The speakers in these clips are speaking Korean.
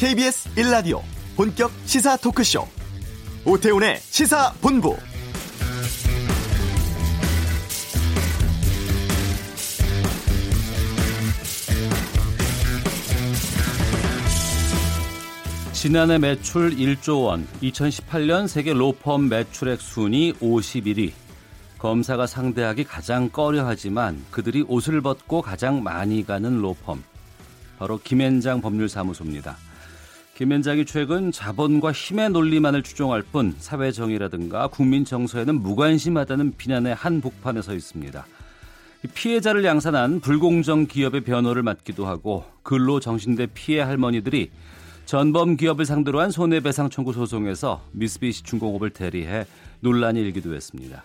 KBS 1라디오 본격 시사 토크쇼 오태훈의 시사본부 지난해 매출 1조 원, 2018년 세계 로펌 매출액 순위 51위. 검사가 상대하기 가장 꺼려하지만 그들이 옷을 벗고 가장 많이 가는 로펌. 바로 김앤장 법률사무소입니다. 김앤장이 최근 자본과 힘의 논리만을 추종할 뿐 사회 정의라든가 국민 정서에는 무관심하다는 비난의 한복판에 서 있습니다. 피해자를 양산한 불공정 기업의 변호를 맡기도 하고 근로 정신대 피해 할머니들이 전범 기업을 상대로 한 손해배상 청구 소송에서 미쓰비시 중공업을 대리해 논란이 일기도 했습니다.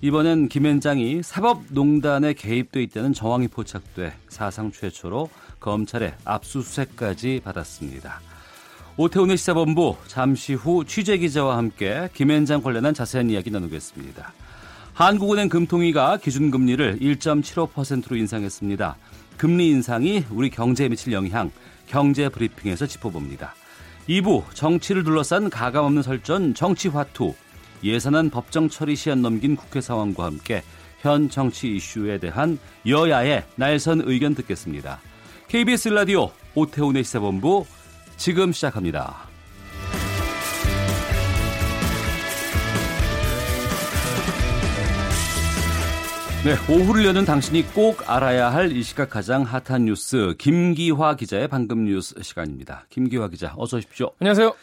이번엔 김앤장이 사법농단에 개입돼 있다는 정황이 포착돼 사상 최초로 검찰의 압수수색까지 받았습니다. 오태훈의 시사본부 잠시 후 취재기자와 함께 김앤장 관련한 자세한 이야기 나누겠습니다. 한국은행 금통위가 기준금리를 1.75%로 인상했습니다. 금리 인상이 우리 경제에 미칠 영향, 경제 브리핑에서 짚어봅니다. 2부 정치를 둘러싼 가감없는 설전 정치화투, 예산안 법정 처리 시한 넘긴 국회 상황과 함께 현 정치 이슈에 대한 여야의 날선 의견 듣겠습니다. KBS 라디오 오태훈의 시사본부 지금 시작합니다. 네, 오후를 여는 당신이 꼭 알아야 할 이 시각 가장 핫한 뉴스 김기화 기자의 방금 뉴스 시간입니다. 김기화 기자, 어서 오십시오. 안녕하세요.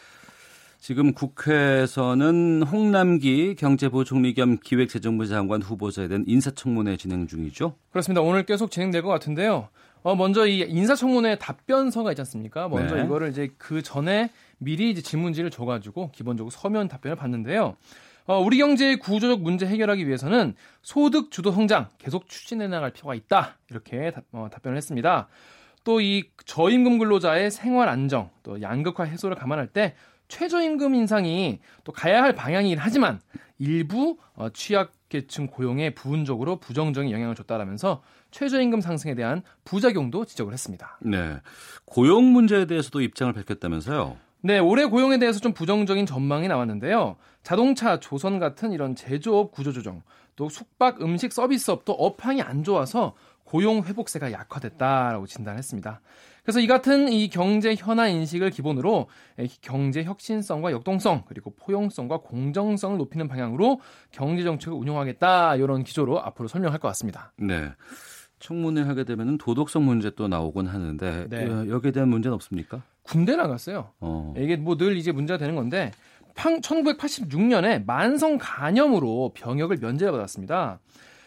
지금 국회에서는 홍남기 경제부총리 겸 기획재정부 장관 후보자에 대한 인사청문회 진행 중이죠. 그렇습니다. 오늘 계속 진행될 것 같은데요. 어, 먼저 이 인사청문회 답변서가 있지 않습니까? 먼저 네. 이거를 이제 그 전에 미리 이제 질문지를 줘가지고 기본적으로 서면 답변을 받는데요. 어, 우리 경제의 구조적 문제 해결하기 위해서는 소득 주도 성장 계속 추진해 나갈 필요가 있다. 이렇게 답, 어, 답변을 했습니다. 또 이 저임금 근로자의 생활 안정, 또 양극화 해소를 감안할 때 최저임금 인상이 또 가야 할 방향이긴 하지만 일부 어, 취약계층 고용에 부분적으로 부정적인 영향을 줬다라면서 최저임금 상승에 대한 부작용도 지적을 했습니다. 네. 고용 문제에 대해서도 입장을 밝혔다면서요? 네, 올해 고용에 대해서 좀 부정적인 전망이 나왔는데요. 자동차, 조선 같은 이런 제조업 구조조정, 또 숙박, 음식 서비스업도 업황이 안 좋아서 고용 회복세가 약화됐다라고 진단했습니다. 그래서 이 같은 이 경제 현안 인식을 기본으로 경제 혁신성과 역동성 그리고 포용성과 공정성을 높이는 방향으로 경제 정책을 운영하겠다 이런 기조로 앞으로 설명할 것 같습니다. 네. 청문회 하게 되면 도덕성 문제 또 나오곤 하는데 네. 여기에 대한 문제는 없습니까? 군대 나갔어요. 어. 이게 뭐 늘 이제 문제가 되는 건데 1986년에 만성 간염으로 병역을 면제를 받았습니다.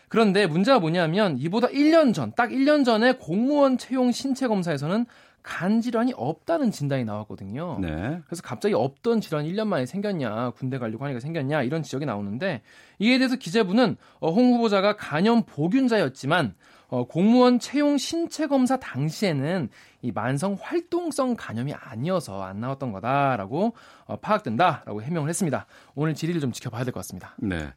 그런데 문제가 뭐냐면 이보다 1년 전, 딱 1년 전에 공무원 채용 신체 검사에서는 간 질환이 없다는 진단이 나왔거든요. 네. 그래서 갑자기 없던 질환이 1년 만에 생겼냐, 군대 가려고 하니까 생겼냐 이런 지적이 나오는데 이에 대해서 기재부는 어, 홍 후보자가 간염 보균자였지만 어, 공무원 채용 신체 검사 당시에는 이 만성 활동성 간염이 아니어서 안 나왔던 거다라고 어, 파악된다라고 해명을 했습니다. 오늘 질의를 좀 지켜봐야 될 것 같습니다. 네.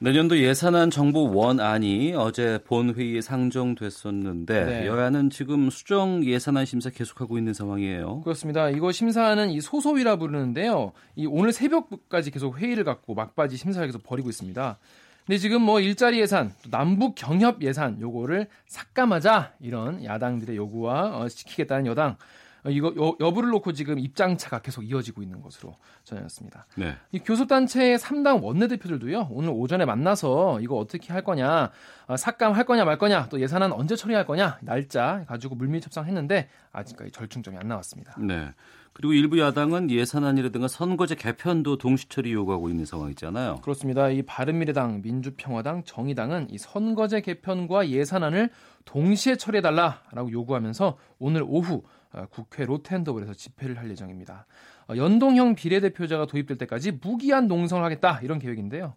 내년도 예산안 정부 원안이 어제 본회의에 상정됐었는데 네. 여야는 지금 수정 예산안 심사 계속하고 있는 상황이에요. 그렇습니다. 이거 심사는 이 소소위라 부르는데요. 이 오늘 새벽까지 계속 회의를 갖고 막바지 심사를 계속 벌이고 있습니다. 근데 지금 뭐 일자리 예산, 남북 경협 예산 요거를 삭감하자 이런 야당들의 요구와 어, 지키겠다는 여당 어, 이거 여, 여부를 놓고 지금 입장차가 계속 이어지고 있는 것으로 전해졌습니다. 네. 이 교섭단체의 3당 원내대표들도요 오늘 오전에 만나서 이거 어떻게 할 거냐, 아, 삭감할 거냐 말 거냐, 또 예산안 언제 처리할 거냐 날짜 가지고 물밀 협상했는데 아직까지 절충점이 안 나왔습니다. 네. 그리고 일부 야당은 예산안이라든가 선거제 개편도 동시 처리 요구하고 있는 상황이잖아요. 그렇습니다. 이 바른미래당, 민주평화당, 정의당은 이 선거제 개편과 예산안을 동시에 처리해달라라고 요구하면서 오늘 오후 어, 국회 로텐더블에서 집회를 할 예정입니다. 어, 연동형 비례대표자가 도입될 때까지 무기한 농성을 하겠다 이런 계획인데요.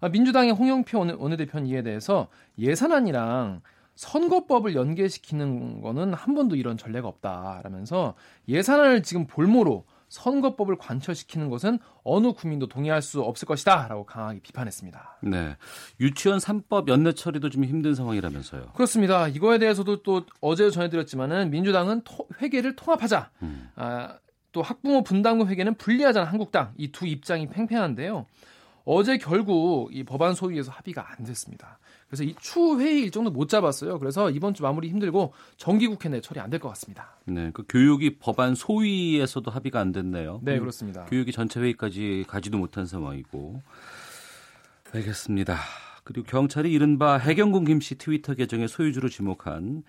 어, 민주당의 홍영표 원내대표는 이에 대해서 예산안이랑 선거법을 연계시키는 거는 한 번도 이런 전례가 없다라면서 예산안을 지금 볼모로 선거법을 관철시키는 것은 어느 국민도 동의할 수 없을 것이다라고 강하게 비판했습니다. 네. 유치원 3법 연내 처리도 좀 힘든 상황이라면서요. 그렇습니다. 이거에 대해서도 또 어제 전해드렸지만은 민주당은 토, 회계를 통합하자. 음. 아, 또 학부모 분담금 회계는 분리하자는 한국당 이 두 입장이 팽팽한데요. 어제 결국 이 법안 소위에서 합의가 안 됐습니다. 그래서 이 추회의 일정도 못 잡았어요. 그래서 이번 주 마무리 힘들고 정기국회 내 처리 안 될 것 같습니다. 네, 그 교육이 법안 소위에서도 합의가 안 됐네요. 네, 그렇습니다. 교육이 전체 회의까지 가지도 못한 상황이고. 알겠습니다. 그리고 경찰이 이른바 해경군 김 씨 트위터 계정의 소유주로 지목한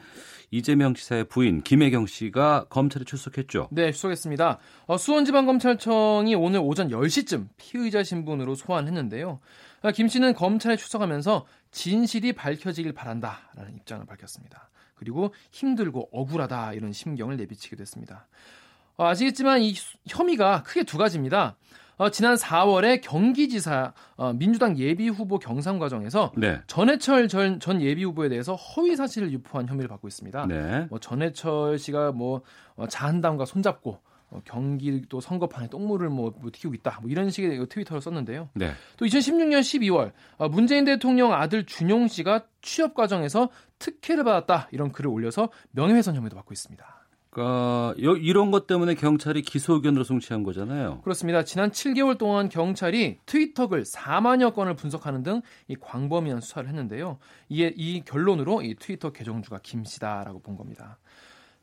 이재명 지사의 부인 김혜경 씨가 검찰에 출석했죠. 네, 출석했습니다. 어, 수원지방검찰청이 오늘 오전 10시쯤 피의자 신분으로 소환했는데요. 아, 김 씨는 검찰에 출석하면서 진실이 밝혀지길 바란다라는 입장을 밝혔습니다. 그리고 힘들고 억울하다 이런 심경을 내비치기도 했습니다. 어, 아시겠지만 이 혐의가 크게 두 가지입니다. 어, 지난 4월에 경기지사 어, 민주당 예비 후보 경선 과정에서 네. 전해철 전, 전 예비 후보에 대해서 허위 사실을 유포한 혐의를 받고 있습니다. 네. 뭐 전해철 씨가 뭐 어, 자한당과 손잡고 어, 경기도 선거판에 똥물을 뭐, 뭐 튀기고 있다. 뭐 이런 식의 트위터를 썼는데요. 네. 또 2016년 12월 어, 문재인 대통령 아들 준용 씨가 취업 과정에서 특혜를 받았다 이런 글을 올려서 명예훼손 혐의도 받고 있습니다. 그러니까 이런 것 때문에 경찰이 기소 의견으로 송치한 거잖아요. 그렇습니다. 지난 7개월 동안 경찰이 트위터 글 4만여 건을 분석하는 등 이 광범위한 수사를 했는데요. 이에 이 결론으로 이 트위터 계정주가 김 씨다라고 본 겁니다.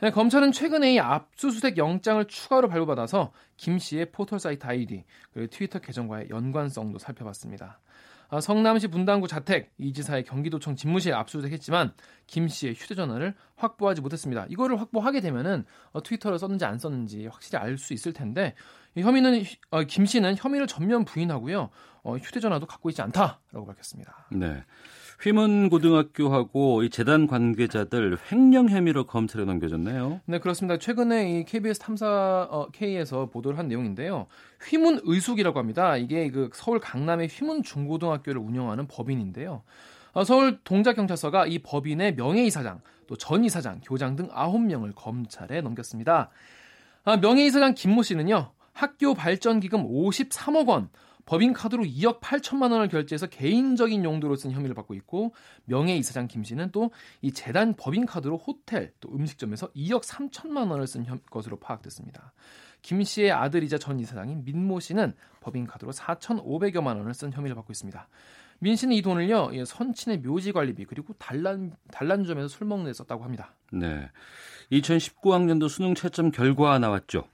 네, 검찰은 최근에 이 압수수색 영장을 추가로 발부받아서 김 씨의 포털 사이트 아이디 그리고 트위터 계정과의 연관성도 살펴봤습니다. 아, 성남시 분당구 자택 이 지사의 경기도청 집무실에 압수수색했지만 김 씨의 휴대전화를 확보하지 못했습니다. 이거를 확보하게 되면은 어, 트위터를 썼는지 안 썼는지 확실히 알 수 있을 텐데 이 혐의는 어, 김 씨는 혐의를 전면 부인하고요. 어, 휴대전화도 갖고 있지 않다라고 밝혔습니다. 네. 휘문 고등학교하고 이 재단 관계자들 횡령 혐의로 검찰에 넘겨졌네요. 네, 그렇습니다. 최근에 이 KBS 탐사 어, K에서 보도를 한 내용인데요. 휘문 의숙이라고 합니다. 이게 그 서울 강남의 휘문 중고등학교를 운영하는 법인인데요. 어, 서울 동작경찰서가 이 법인의 명예이사장, 또 전이사장, 교장 등 9명을 검찰에 넘겼습니다. 아, 명예이사장 김모 씨는요. 학교 발전기금 53억 원, 법인 카드로 2억 8천만 원을 결제해서 개인적인 용도로 쓴 혐의를 받고 있고 명예 이사장 김 씨는 또 이 재단 법인 카드로 호텔 또 음식점에서 2억 3천만 원을 쓴 것으로 파악됐습니다. 김 씨의 아들이자 전 이사장인 민모 씨는 법인 카드로 4,500여만 원을 쓴 혐의를 받고 있습니다. 민 씨는 이 돈을요 선친의 묘지 관리비 그리고 단란 단란점에서 술 먹는 데 썼다고 합니다. 네, 2019학년도 수능 채점 결과 나왔죠.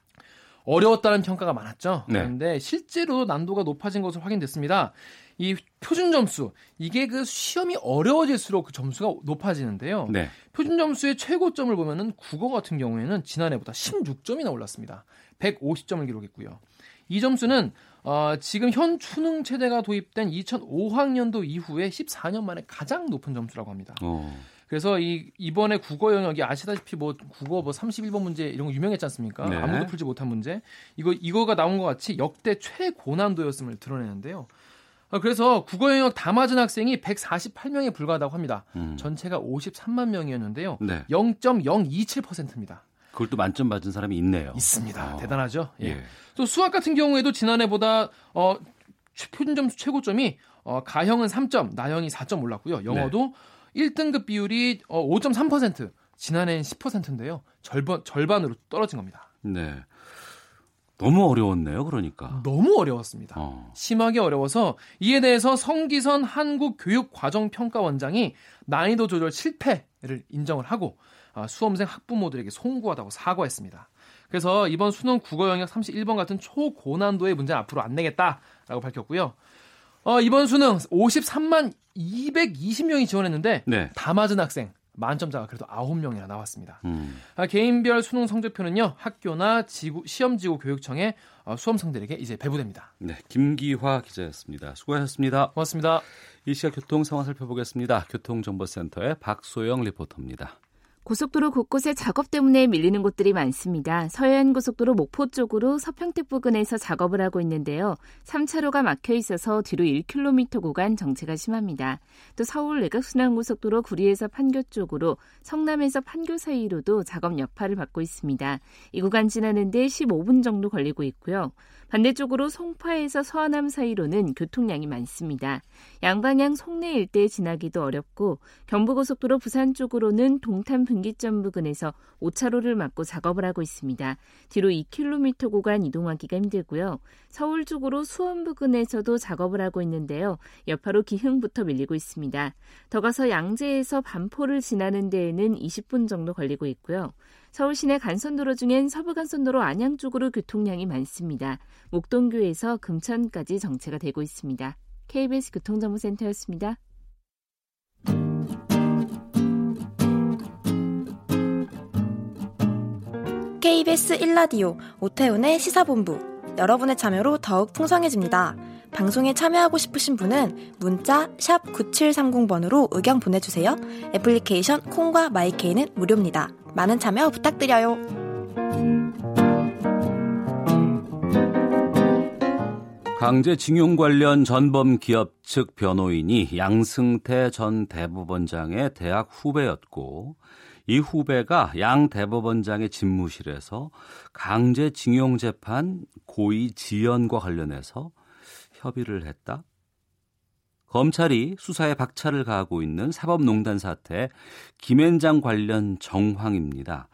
어려웠다는 평가가 많았죠. 네. 그런데 실제로 난도가 높아진 것으로 확인됐습니다. 이 표준 점수 이게 그 시험이 어려워질수록 그 점수가 높아지는데요. 네. 표준 점수의 최고점을 보면은 국어 같은 경우에는 지난해보다 16점이나 올랐습니다. 150점을 기록했고요. 이 점수는 어, 지금 현 추능 체대가 도입된 2005학년도 이후에 14년 만에 가장 높은 점수라고 합니다. 어. 그래서 이 이번에 국어 영역이 아시다시피 뭐 국어 뭐 31번 문제 이런 거 유명했지 않습니까? 네. 아무도 풀지 못한 문제. 이거 이거가 나온 것 같이 역대 최고난도였음을 드러내는데요. 어, 그래서 국어 영역 다 맞은 학생이 148명에 불과하다고 합니다. 음. 전체가 53만 명이었는데요. 네. 0.027%입니다. 그걸 또 만점 받은 사람이 있네요. 있습니다. 어. 대단하죠. 예. 예. 또 수학 같은 경우에도 지난해보다 어 표준 점 수 최고점이 어 가형은 3점, 나형이 4점 올랐고요. 영어도 네. 1등급 비율이 5.3% 어, 지난해엔 10%인데요. 절반 절반으로 떨어진 겁니다. 네. 너무 어려웠네요, 그러니까. 너무 어려웠습니다. 어. 심하게 어려워서 이에 대해서 성기선 한국교육과정평가원장이 난이도 조절 실패를 인정을 하고 아, 수험생 학부모들에게 송구하다고 사과했습니다. 그래서 이번 수능 국어 영역 31번 같은 초고난도의 문제는 앞으로 안 내겠다라고 밝혔고요. 어, 이번 수능 53만 220명이 지원했는데 네. 다 맞은 학생 만점자가 그래도 9명이나 나왔습니다. 음. 아, 개인별 수능 성적표는요 학교나 지구, 시험지구 교육청에 어, 수험생들에게 이제 배부됩니다. 네, 김기화 기자였습니다. 수고하셨습니다. 고맙습니다. 이 시각 교통 상황 살펴보겠습니다. 교통정보센터의 박소영 리포터입니다. 고속도로 곳곳에 작업 때문에 밀리는 곳들이 많습니다. 서해안 고속도로 목포 쪽으로 서평택 부근에서 작업을 하고 있는데요. 3차로가 막혀 있어서 뒤로 1km 구간 정체가 심합니다. 또 서울 내각순환고속도로 구리에서 판교 쪽으로 성남에서 판교 사이로도 작업 여파를 받고 있습니다. 이 구간 지나는데 15분 정도 걸리고 있고요. 반대쪽으로 송파에서 서하남 사이로는 교통량이 많습니다. 양방향 송내 일대 지나기도 어렵고 경부고속도로 부산 쪽으로는 동탄 분기점 부근에서 5차로를 막고 작업을 하고 있습니다. 뒤로 2km 구간 이동하기가 힘들고요. 서울 쪽으로 수원 부근에서도 작업을 하고 있는데요. 여파로 기흥부터 밀리고 있습니다. 더 가서 양재에서 반포를 지나는 데에는 20분 정도 걸리고 있고요. 서울 시내 간선도로 중엔 서부 간선도로 안양 쪽으로 교통량이 많습니다. 목동교에서 금천까지 정체가 되고 있습니다. KBS 교통정보센터였습니다. KBS 1라디오 오태훈의 시사본부 여러분의 참여로 더욱 풍성해집니다. 방송에 참여하고 싶으신 분은 문자 9730번으로 의견 보내주세요. 애플리케이션 콩과 마이케이는 무료입니다. 많은 참여 부탁드려요. 강제징용 관련 전범 기업 측 변호인이 양승태 전 대법원장의 대학 후배였고 이 후배가 양 대법원장의 집무실에서 강제징용 재판 고의 지연과 관련해서 협의를 했다. 검찰이 수사에 박차를 가하고 있는 사법농단 사태 김앤장 관련 정황입니다.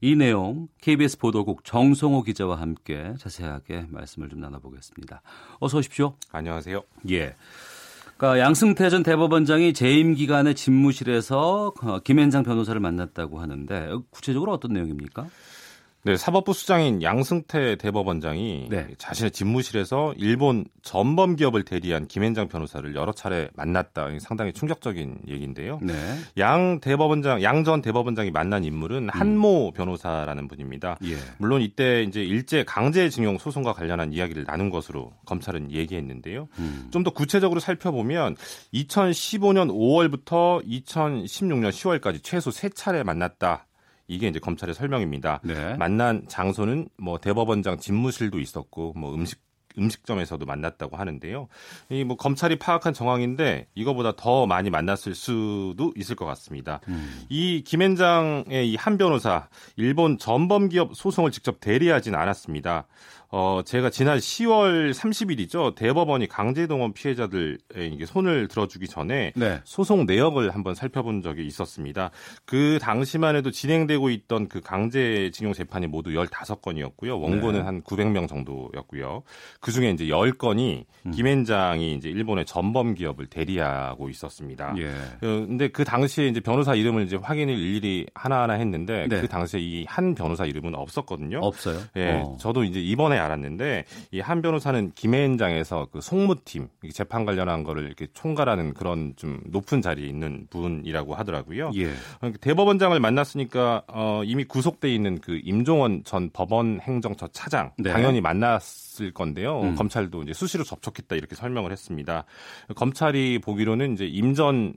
이 내용 KBS 보도국 정성호 기자와 함께 자세하게 말씀을 좀 나눠보겠습니다. 어서 오십시오. 안녕하세요. 예. 그러니까 양승태 전 대법원장이 재임 기간에 집무실에서 김앤장 변호사를 만났다고 하는데 구체적으로 어떤 내용입니까? 네, 사법부 수장인 양승태 대법원장이 네. 자신의 집무실에서 일본 전범 기업을 대리한 김앤장 변호사를 여러 차례 만났다. 상당히 충격적인 얘기인데요. 네. 양 대법원장, 양 전 대법원장이 만난 인물은 음. 한모 변호사라는 분입니다. 예. 물론 이때 이제 일제 강제징용 소송과 관련한 이야기를 나눈 것으로 검찰은 얘기했는데요. 음. 좀더 구체적으로 살펴보면 2015년 5월부터 2016년 10월까지 최소 세 차례 만났다. 이게 이제 검찰의 설명입니다. 네. 만난 장소는 뭐 대법원장 집무실도 있었고 뭐 음식 음식점에서도 만났다고 하는데요. 이 뭐 검찰이 파악한 정황인데 이거보다 더 많이 만났을 수도 있을 것 같습니다. 음. 이 김앤장의 이 한 변호사 일본 전범 기업 소송을 직접 대리하진 않았습니다. 어, 제가 지난 10월 30일이죠. 대법원이 강제동원 피해자들의 손을 들어주기 전에 네. 소송 내역을 한번 살펴본 적이 있었습니다. 그 당시만 해도 진행되고 있던 그 강제징용 재판이 모두 15건이었고요. 원고는 네. 한 900명 정도였고요. 그 중에 이제 10건이 음. 김앤장이 이제 일본의 전범 기업을 대리하고 있었습니다. 예. 어, 근데 그 당시에 이제 변호사 이름을 이제 확인을 일일이 하나하나 했는데 네. 그 당시에 이 한 변호사 이름은 없었거든요. 없어요. 예. 어. 저도 이제 이번에 알았는데 이 한 변호사는 김해현장에서 그 송무팀 재판 관련한 거를 이렇게 총괄하는 그런 좀 높은 자리에 있는 분이라고 하더라고요. 예. 그러니까 대법원장을 만났으니까 어, 이미 구속돼 있는 그 임종원 전 법원 행정처 차장 네. 당연히 만났을 건데요. 음. 검찰도 이제 수시로 접촉했다 이렇게 설명을 했습니다. 검찰이 보기로는 이제 임전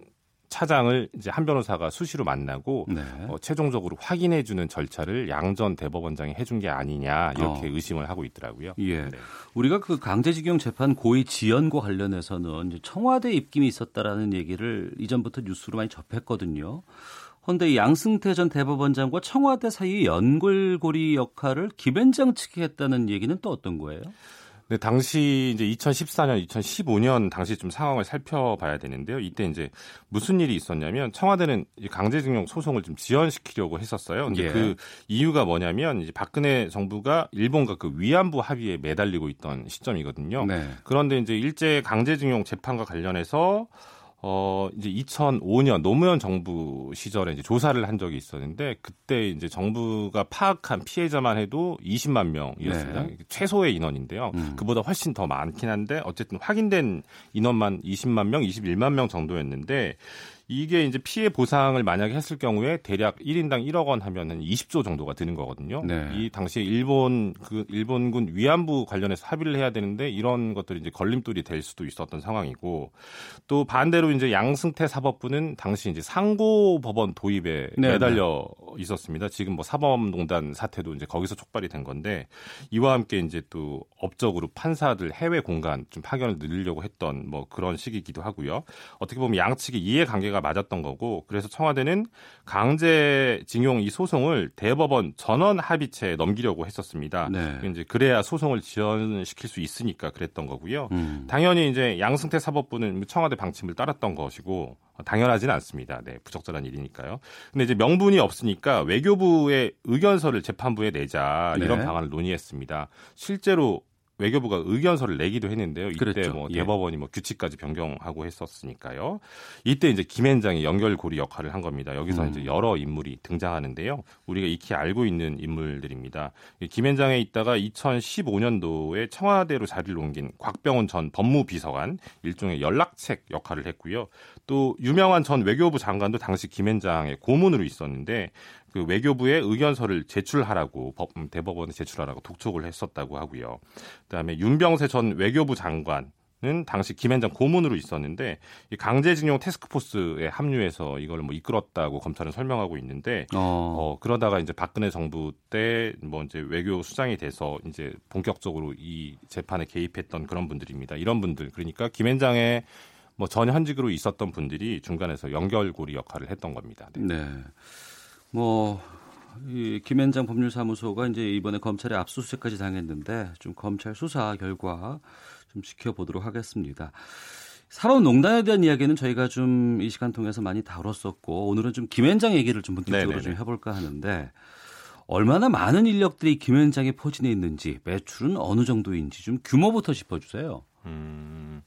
차장을 이제 한 변호사가 수시로 만나고 네. 어, 최종적으로 확인해 주는 절차를 양전 대법원장이 해준 게 아니냐 이렇게 어. 의심을 하고 있더라고요. 예. 네. 우리가 그 강제징용 재판 고의 지연과 관련해서는 이제 청와대 입김이 있었다라는 얘기를 이전부터 뉴스로 많이 접했거든요. 그런데 양승태 전 대법원장과 청와대 사이 연결고리 역할을 김앤장 측이 했다는 얘기는 또 어떤 거예요? 네, 당시 이제 2014년, 2015년 당시 좀 상황을 살펴봐야 되는데요. 이때 이제 무슨 일이 있었냐면 청와대는 강제징용 소송을 좀 지연시키려고 했었어요. 근데 예. 그 이유가 뭐냐면 이제 박근혜 정부가 일본과 그 위안부 합의에 매달리고 있던 시점이거든요. 네. 그런데 이제 일제 강제징용 재판과 관련해서 어, 이제 2005년 노무현 정부 시절에 이제 조사를 한 적이 있었는데 그때 이제 정부가 파악한 피해자만 해도 20만 명이었습니다. 네. 최소의 인원인데요. 음. 그보다 훨씬 더 많긴 한데 어쨌든 확인된 인원만 20만 명, 21만 명 정도였는데 이게 이제 피해 보상을 만약에 했을 경우에 대략 1인당 1억 원 하면은 20조 정도가 드는 거거든요. 네. 이 당시에 일본 그 일본군 위안부 관련해서 합의를 해야 되는데 이런 것들이 이제 걸림돌이 될 수도 있었던 상황이고 또 반대로 이제 양승태 사법부는 당시 이제 상고 법원 도입에 네, 매달려 네. 있었습니다. 지금 뭐 사법농단 사태도 이제 거기서 촉발이 된 건데 이와 함께 이제 또 업적으로 판사들 해외 공간 좀 파견을 늘리려고 했던 뭐 그런 시기이기도 하고요. 어떻게 보면 양측의 이해관계가 맞았던 거고 그래서 청와대는 강제징용 이 소송을 대법원 전원 합의체에 넘기려고 했었습니다. 네. 이제 그래야 소송을 지연시킬 수 있으니까 그랬던 거고요. 음. 당연히 이제 양승태 사법부는 청와대 방침을 따랐던 것이고 당연하지는 않습니다. 네, 부적절한 일이니까요. 근데 이제 명분이 없으니까 외교부의 의견서를 재판부에 내자 이런 네. 방안을 논의했습니다. 실제로 외교부가 의견서를 내기도 했는데요. 이때 그랬죠. 뭐 예. 대법원이 뭐 규칙까지 변경하고 했었으니까요. 이때 이제 김앤장이 연결고리 역할을 한 겁니다. 여기서 음. 이제 여러 인물이 등장하는데요. 우리가 익히 알고 있는 인물들입니다. 김앤장에 있다가 2015년도에 청와대로 자리를 옮긴 곽병원 전 법무비서관 일종의 연락책 역할을 했고요. 또 유명한 전 외교부 장관도 당시 김앤장의 고문으로 있었는데 그 외교부에 의견서를 제출하라고 법, 음, 대법원에 제출하라고 독촉을 했었다고 하고요. 그다음에 윤병세 전 외교부 장관 은 당시 김현장 고문으로 있었는데 이 강제징용 테스크포스에 합류해서 이걸 뭐 이끌었다고 검찰은 설명하고 있는데 어. 어 그러다가 이제 박근혜 정부 때 뭐 이제 외교 수장이 돼서 이제 본격적으로 이 재판에 개입했던 그런 분들입니다. 이런 분들 그러니까 김현장의 뭐 전 현직으로 있었던 분들이 중간에서 연결고리 역할을 했던 겁니다. 네. 네. 뭐, 이 김현장 법률사무소가 이제 이번에 검찰에 압수수색까지 당했는데 좀 검찰 수사 결과 좀 지켜보도록 하겠습니다. 사법농단에 대한 이야기는 저희가 좀 이 시간 통해서 많이 다뤘었고 오늘은 좀 김현장 얘기를 좀 본격적으로. 좀 해볼까 하는데 얼마나 많은 인력들이 김현장에 포진해 있는지 매출은 어느 정도인지 좀 규모부터 짚어주세요. 음,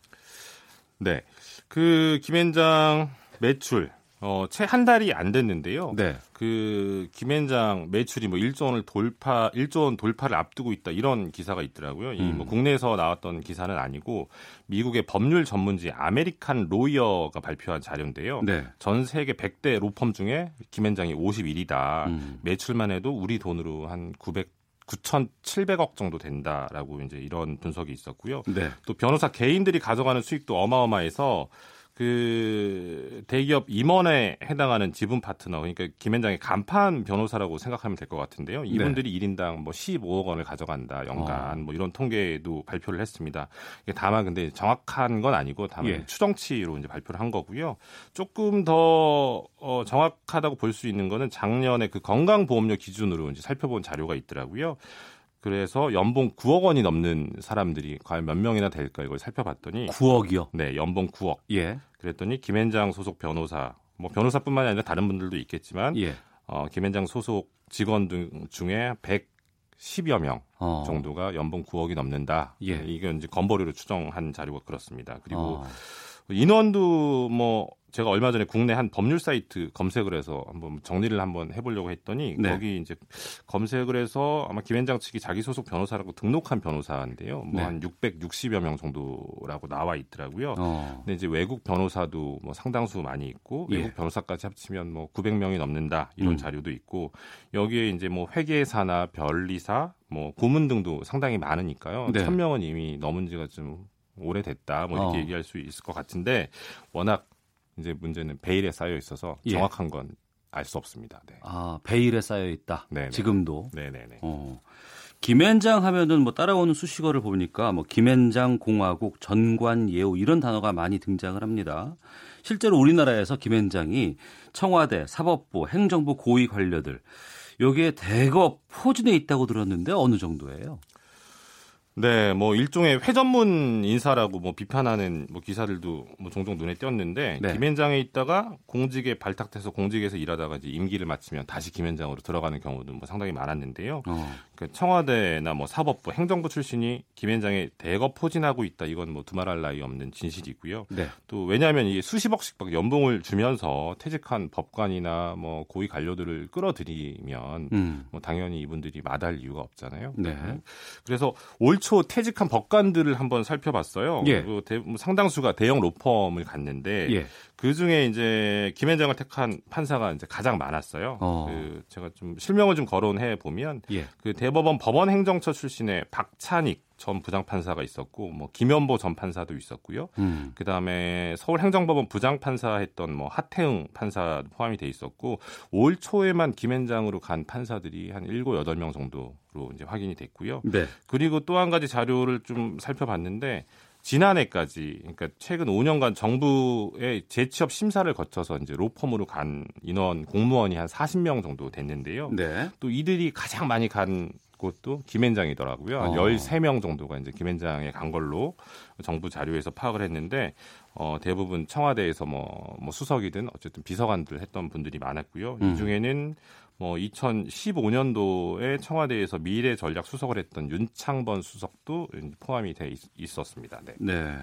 네, 그 김앤장 매출 어, 채 한 달이 안 됐는데요. 네. 그 김앤장 매출이 뭐 1조 원을 돌파 1조 원 돌파를 앞두고 있다 이런 기사가 있더라고요. 이뭐 음. 국내에서 나왔던 기사는 아니고 미국의 법률 전문지 American Lawyer가 발표한 자료인데요. 네. 전 세계 100대 로펌 중에 김앤장이 51위다. 음. 매출만 해도 우리 돈으로 한 900. 9,700억 정도 된다라고 이제 이런 분석이 있었고요. 네. 또 변호사 개인들이 가져가는 수익도 어마어마해서 그 대기업 임원에 해당하는 지분 파트너 그러니까 김현장의 간판 변호사라고 생각하면 될 것 같은데요. 이분들이 네. 1인당 뭐 15억 원을 가져간다 연간 어. 뭐 이런 통계도 발표를 했습니다. 다만 근데 정확한 건 아니고 다만 예. 추정치로 이제 발표를 한 거고요. 조금 더 어, 정확하다고 볼 수 있는 거는 작년에 그 건강보험료 기준으로 이제 살펴본 자료가 있더라고요. 그래서 연봉 9억 원이 넘는 사람들이 과연 몇 명이나 될까 이걸 살펴봤더니 9억이요? 네, 연봉 9억. 예. 그랬더니 김현장 소속 변호사, 뭐 변호사뿐만이 아니라 다른 분들도 있겠지만 예. 어, 김현장 소속 직원 등 중에 110여 명 어. 정도가 연봉 9억이 넘는다. 예. 이게 이제 건보료를 추정한 자료가 그렇습니다. 그리고 어. 인원도 뭐 제가 얼마 전에 국내 한 법률 사이트 검색을 해서 한번 정리를 한번 해보려고 했더니 네. 거기 이제 검색을 해서 아마 김현장 측이 자기 소속 변호사라고 등록한 변호사인데요. 뭐한 네. 660여 명 정도라고 나와 있더라고요. 어. 근데 이제 외국 변호사도 뭐 상당수 많이 있고 예. 외국 변호사까지 합치면 뭐 900명이 넘는다 이런 음. 자료도 있고 여기에 이제 뭐 회계사나 변리사 뭐 고문 등도 상당히 많으니까요. 네. 1000명은 이미 넘은 지가 좀 오래됐다 뭐 이렇게 어. 얘기할 수 있을 것 같은데 워낙 이제 문제는 베일에 쌓여 있어서 예. 정확한 건 알 수 없습니다. 네. 아 베일에 쌓여 있다. 네네. 지금도. 네네네. 어. 김앤장 하면은 뭐 따라오는 수식어를 보니까 뭐 김앤장 공화국 전관 예우 이런 단어가 많이 등장을 합니다. 실제로 우리나라에서 김앤장이 청와대, 사법부, 행정부 고위 관료들 여기에 대거 포진해 있다고 들었는데 어느 정도예요? 네, 뭐 일종의 회전문 인사라고 뭐 비판하는 뭐 기사들도 뭐 종종 눈에 띄었는데 네. 김현장에 있다가 공직에 발탁돼서 공직에서 일하다가 이제 임기를 마치면 다시 김현장으로 들어가는 경우도 뭐 상당히 많았는데요. 어. 그 청와대나 뭐 사법부, 행정부 출신이 김현장에 대거 포진하고 있다. 이건 뭐 두말할 나위 없는 진실이고요. 네. 또 왜냐하면 이 수십억씩 연봉을 주면서 퇴직한 법관이나 뭐 고위 관료들을 끌어들이면 음. 뭐 당연히 이분들이 마다할 이유가 없잖아요. 네. 그래서 올 초 퇴직한 법관들을 한번 살펴봤어요. 예. 그 대, 뭐 상당수가 대형 로펌을 갔는데 예. 그 중에 이제 김현장을 택한 판사가 이제 가장 많았어요. 어. 그 제가 좀 실명을 좀 거론해 보면 예. 그 대법원 법원 행정처 출신의 박찬익 전 부장판사가 있었고 뭐 김현보 전 판사도 있었고요. 음. 그다음에 서울행정법원 부장판사 했던 뭐 하태응 판사 포함이 돼 있었고 올 초에만 김현장으로 간 판사들이 한 7, 8명 정도로 이제 확인이 됐고요. 네. 그리고 또 한 가지 자료를 좀 살펴봤는데 지난해까지 그러니까 최근 5년간 정부의 재취업 심사를 거쳐서 이제 로펌으로 간 인원 공무원이 한 40명 정도 됐는데요. 네. 또 이들이 가장 많이 간 곳도 김앤장이더라고요. 한 어. 13명 정도가 이제 김앤장에 간 걸로 정부 자료에서 파악을 했는데 어, 대부분 청와대에서 뭐, 뭐 수석이든 어쨌든 비서관들 했던 분들이 많았고요. 음. 이 중에는 뭐 2015년도에 청와대에서 미래 전략 수석을 했던 윤창번 수석도 포함이 돼 있, 었습니다 네. 네.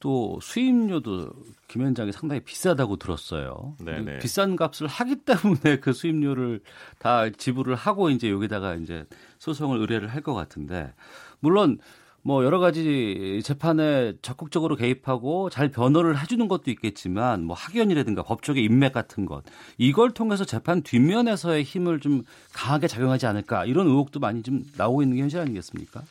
또 수임료도 김 현장이 상당히 비싸다고 들었어요. 네네. 네. 비싼 값을 하기 때문에 그 수임료를 다 지불을 하고 이제 여기다가 이제 소송을 의뢰를 할 것 같은데 물론 뭐 여러 가지 재판에 적극적으로 개입하고 잘 변호를 해주는 것도 있겠지만 뭐 학연이라든가 법적의 인맥 같은 것 이걸 통해서 재판 뒷면에서의 힘을 좀 강하게 작용하지 않을까 이런 의혹도 많이 좀 나오고 있는 게 현실 아니겠습니까?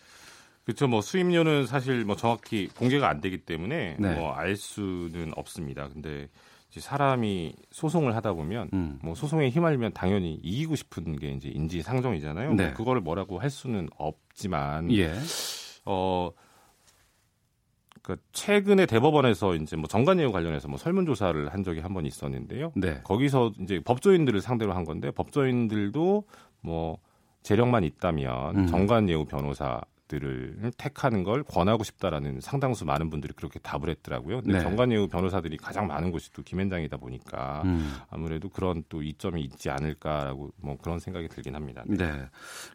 그렇죠. 뭐 수임료는 사실 뭐 정확히 공개가 안 되기 때문에 네. 뭐알 수는 없습니다. 근데 사람이 소송을 하다 보면 음. 뭐 소송에 휘말리면 당연히 이기고 싶은 게 이제 인지상정이잖아요. 네. 뭐 그거를 뭐라고 할 수는 없지만 예. 어, 그 최근에 대법원에서 이제 뭐 정관예우 관련해서 뭐 설문조사를 한 적이 한 번 있었는데요. 네. 거기서 이제 법조인들을 상대로 한 건데 법조인들도 뭐 재력만 있다면 음. 정관예우 변호사 들을 택하는 걸 권하고 싶다라는 상당수 많은 분들이 그렇게 답을 했더라고요. 근데 네. 정관예우 변호사들이 가장 많은 곳이 또 김현장이다 보니까 음. 아무래도 그런 또 이점이 있지 않을까라고 뭐 그런 생각이 들긴 합니다. 네. 네.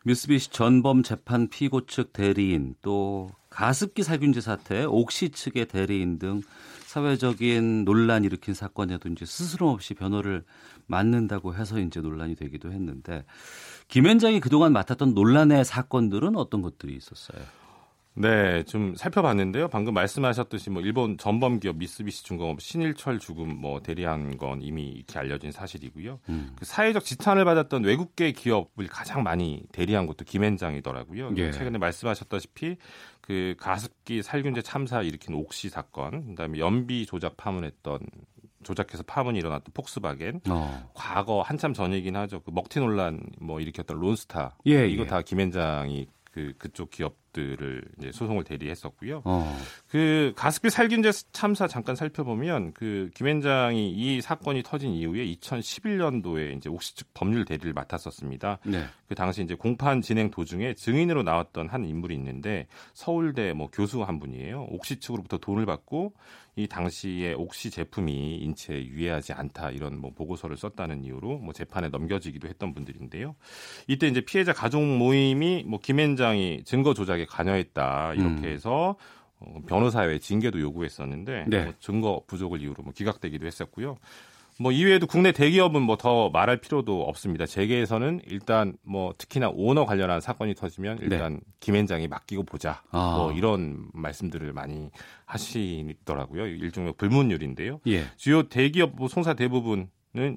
미쓰비시 전범 재판 피고 측 대리인 또 가습기 살균제 사태 옥시 측의 대리인 등 사회적인 논란 일으킨 사건에도 이제 스스럼 없이 변호를 맡는다고 해서 이제 논란이 되기도 했는데 김현장이 그동안 맡았던 논란의 사건들은 어떤 것들이 있었어요? 네, 좀 살펴봤는데요. 방금 말씀하셨듯이 뭐 일본 전범 기업 미쓰비시 중공업 신일철 죽음 뭐 대리한 건 이미 이렇게 알려진 사실이고요. 음. 그 사회적 지탄을 받았던 외국계 기업을 가장 많이 대리한 것도 김현장이더라고요. 예. 최근에 말씀하셨다시피 그 가습기 살균제 참사 일으킨 옥시 사건, 그다음에 연비 조작 파문했던 조작해서 파문이 일어났던 폭스바겐, 어. 과거 한참 전이긴 하죠. 그 먹튀 논란 뭐 일으켰던 론스타, 예, 이거 예. 다 김현장이 그 그쪽 기업들을 이제 소송을 대리했었고요. 어. 그 가습기 살균제 참사 잠깐 살펴보면 그 김현장이 이 사건이 터진 이후에 2011년도에 이제 옥시 측 법률 대리를 맡았었습니다. 네. 그 당시 이제 공판 진행 도중에 증인으로 나왔던 한 인물이 있는데 서울대 뭐 교수 한 분이에요. 옥시 측으로부터 돈을 받고 이 당시에 옥시 제품이 인체에 유해하지 않다 이런 뭐 보고서를 썼다는 이유로 뭐 재판에 넘겨지기도 했던 분들인데요. 이때 이제 피해자 가족 모임이 뭐 김현장이 증거 조작에 관여했다 이렇게 음. 해서 어, 변호사회 징계도 요구했었는데 네. 뭐 증거 부족을 이유로 뭐 기각되기도 했었고요. 뭐 이외에도 국내 대기업은 뭐 더 말할 필요도 없습니다. 재계에서는 일단 뭐 특히나 오너 관련한 사건이 터지면 일단 네. 김현장이 맡기고 보자. 아. 뭐 이런 말씀들을 많이 하시더라고요. 일종의 불문율인데요. 예. 주요 대기업 뭐 송사 대부분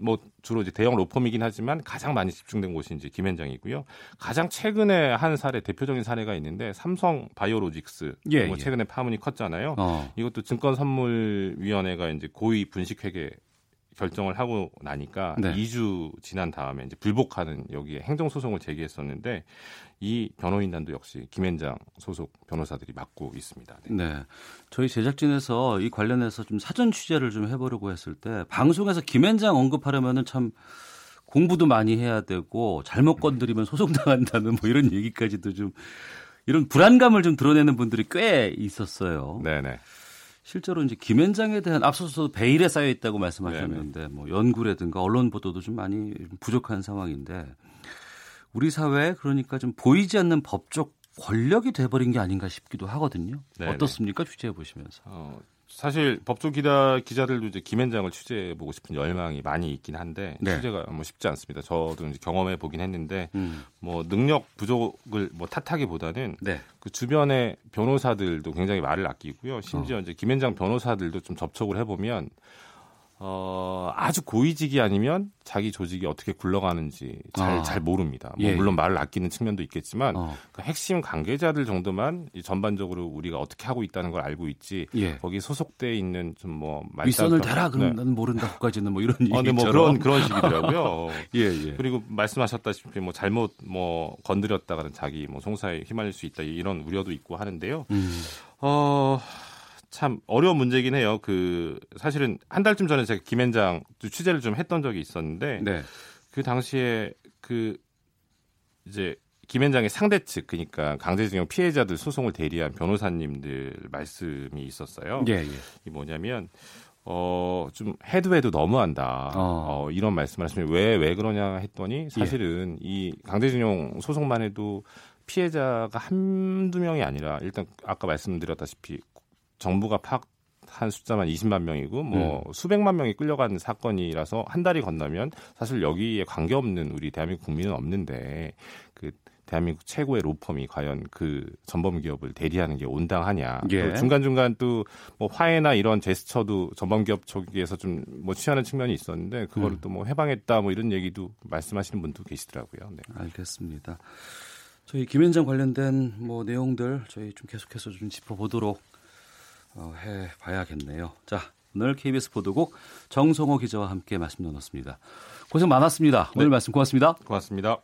뭐 주로 이제 대형 로펌이긴 하지만 가장 많이 집중된 곳이 이제 김현장이고요. 가장 최근에 한 사례 대표적인 사례가 있는데 삼성 바이오로직스 예, 뭐 예. 최근에 파문이 컸잖아요. 어. 이것도 증권선물위원회가 이제 고위 분식회계 결정을 하고 나니까 네. 2주 지난 다음에 이제 불복하는 여기에 행정 소송을 제기했었는데 이 변호인단도 역시 김현장 소속 변호사들이 맡고 있습니다. 네. 네. 저희 제작진에서 이 관련해서 좀 사전 취재를 좀 해보려고 했을 때 방송에서 김현장 언급하려면은 참 공부도 많이 해야 되고 잘못 건드리면 소송 당한다는 뭐 이런 얘기까지도 좀 이런 불안감을 좀 드러내는 분들이 꽤 있었어요. 네네. 실제로 이제 김현장에 대한 앞서서 베일에 쌓여 있다고 말씀하셨는데 네네. 뭐 연구라든가 언론 보도도 좀 많이 부족한 상황인데 우리 사회에 그러니까 좀 보이지 않는 법적 권력이 돼버린 게 아닌가 싶기도 하거든요. 네네. 어떻습니까? 취재해 보시면서. 어, 사실 법조 기자 기자들도 이제 김현장을 취재해 보고 싶은 열망이 많이 있긴 한데 네. 취재가 뭐 쉽지 않습니다. 저도 이제 경험해 보긴 했는데 음. 뭐 능력 부족을 뭐 탓하기보다는 네. 그 주변의 변호사들도 굉장히 말을 아끼고요. 심지어 어. 이제 김현장 변호사들도 좀 접촉을 해 보면 어, 아주 고위직이 아니면 자기 조직이 어떻게 굴러가는지 잘, 아. 잘 모릅니다. 뭐 예, 물론 예. 말을 아끼는 측면도 있겠지만 어. 그 핵심 관계자들 정도만 전반적으로 우리가 어떻게 하고 있다는 걸 알고 있지 예. 거기 소속돼 있는 좀 뭐 윗선을 대라 그럼 네. 나는 모른다고까지는 뭐 이런 어, 네, 뭐 그런 그런 식이더라고요. 예, 예. 그리고 말씀하셨다시피 뭐 잘못 뭐 건드렸다가는 자기 뭐 송사에 휘말릴 수 있다 이런 우려도 있고 하는데요. 음. 어. 참 어려운 문제긴 해요. 그 사실은 한 달쯤 전에 제가 김현장 취재를 좀 했던 적이 있었는데 네. 그 당시에 그 이제 김현장의 상대 측 그러니까 강제징용 피해자들 소송을 대리한 변호사님들 말씀이 있었어요. 예, 예. 이 뭐냐면 어, 좀 해도 해도 너무한다. 어. 어 이런 말씀을 하시면 왜, 왜 그러냐 했더니 사실은 예. 이 강제징용 소송만 해도 피해자가 한두 명이 아니라 일단 아까 말씀드렸다시피 정부가 파악한 숫자만 20만 명이고 뭐 음. 수백만 명이 끌려간 사건이라서 한 달이 건너면 사실 여기에 관계없는 우리 대한민국 국민은 없는데 그 대한민국 최고의 로펌이 과연 그 전범 기업을 대리하는 게 온당하냐. 예. 중간중간 또 뭐 화해나 이런 제스처도 전범 기업 쪽에서 좀 뭐 취하는 측면이 있었는데 그거를 음. 또뭐 해방했다 뭐 이런 얘기도 말씀하시는 분도 계시더라고요. 네. 알겠습니다. 저희 김현장 관련된 뭐 내용들 저희 좀 계속해서 좀 짚어보도록 어, 해봐야겠네요. 자, 오늘 KBS 보도국 정성호 기자와 함께 말씀 나눴습니다. 고생 많았습니다. 오늘 네. 말씀 고맙습니다. 고맙습니다.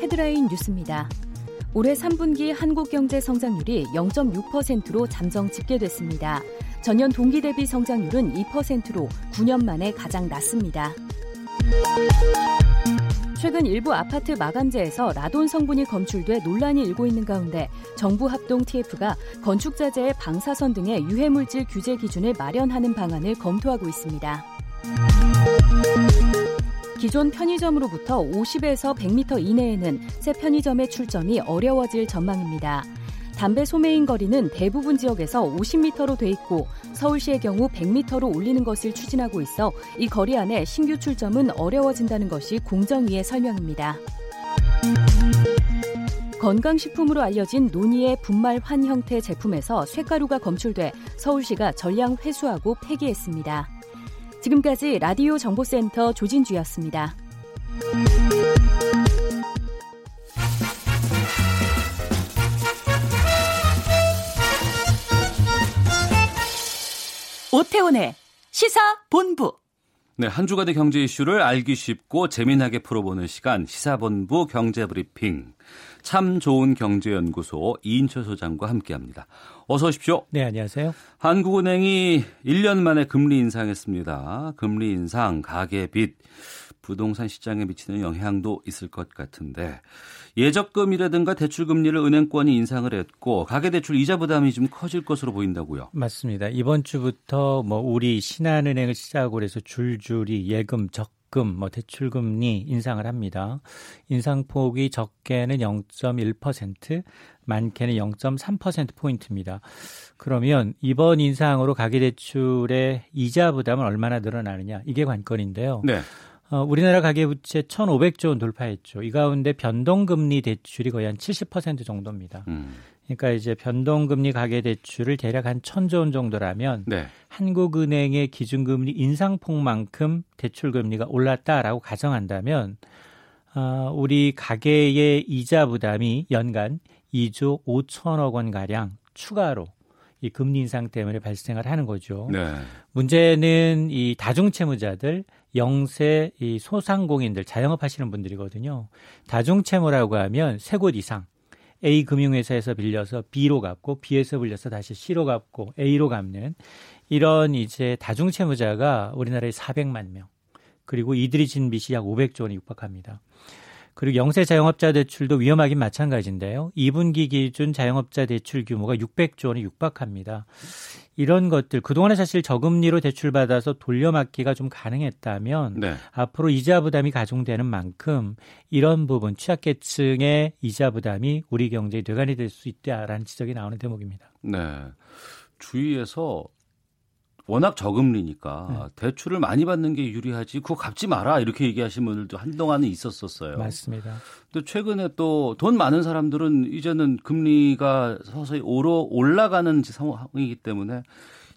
헤드라인 뉴스입니다. 올해 3분기 한국 경제 성장률이 0.6%로 잠정 집계됐습니다. 전년 동기 대비 성장률은 2%로 9년 만에 가장 낮습니다. 최근 일부 아파트 마감재에서 라돈 성분이 검출돼 논란이 일고 있는 가운데 정부 합동 TF가 건축자재의 방사선 등의 유해물질 규제 기준을 마련하는 방안을 검토하고 있습니다. 기존 편의점으로부터 50에서 100m 이내에는 새 편의점의 출점이 어려워질 전망입니다. 담배 소매인 거리는 대부분 지역에서 50m로 돼 있고 서울시의 경우 100m로 올리는 것을 추진하고 있어 이 거리 안에 신규 출점은 어려워진다는 것이 공정위의 설명입니다. 건강식품으로 알려진 논의의 분말 환 형태 제품에서 쇳가루가 검출돼 서울시가 전량 회수하고 폐기했습니다. 지금까지 라디오 정보센터 조진주였습니다. 오태훈의 시사 본부. 네, 한 주간의 경제 이슈를 알기 쉽고 재미나게 풀어보는 시간 시사본부 경제브리핑. 참 좋은 경제연구소 이인철 소장과 함께합니다. 어서 오십시오. 네, 안녕하세요. 한국은행이 1년 만에 금리 인상했습니다. 금리 인상, 가계빚, 부동산 시장에 미치는 영향도 있을 것 같은데 예적금이라든가 대출금리를 은행권이 인상을 했고 가계대출 이자 부담이 좀 커질 것으로 보인다고요. 맞습니다. 이번 주부터 뭐 우리 신한은행을 시작으로 해서 줄줄이 예금 적금 뭐 대출금리 인상을 합니다. 인상폭이 적게는 0.1%, 많게는 0.3% 포인트입니다. 그러면 이번 인상으로 가계대출의 이자 부담은 얼마나 늘어나느냐 이게 관건인데요. 네. 어, 우리나라 가계부채 1,500조 원 돌파했죠. 이 가운데 변동금리 대출이 거의 한 70% 정도입니다. 음. 그러니까 이제 변동금리 가계대출을 대략 한 1,000조 원 정도라면 네. 한국은행의 기준금리 인상폭만큼 대출금리가 올랐다라고 가정한다면 어, 우리 가계의 이자 부담이 연간 2조 5천억 원 가량 추가로 이 금리 인상 때문에 발생을 하는 거죠. 네. 문제는 이 다중 채무자들 영세 이 소상공인들 자영업 하시는 분들이거든요. 다중채무라고 하면 세 곳 이상 A 금융회사에서 빌려서 B로 갚고 B에서 빌려서 다시 C로 갚고 A로 갚는 이런 이제 다중채무자가 우리나라에 400만 명 그리고 이들이 진 빚이 약 500조 원에 육박합니다. 그리고 영세 자영업자 대출도 위험하긴 마찬가지인데요. 2분기 기준 자영업자 대출 규모가 600조 원에 육박합니다. 이런 것들 그동안에 사실 저금리로 대출받아서 돌려막기가 좀 가능했다면 네. 앞으로 이자 부담이 가중되는 만큼 이런 부분 취약계층의 이자 부담이 우리 경제의 뇌관이 될 수 있다라는 지적이 나오는 대목입니다. 네. 주위에서 워낙 저금리니까 네. 대출을 많이 받는 게 유리하지 그거 갚지 마라 이렇게 얘기하시는 분들도 한동안은 있었었어요. 맞습니다. 또 최근에 또 돈 많은 사람들은 이제는 금리가 서서히 오로 올라가는 상황이기 때문에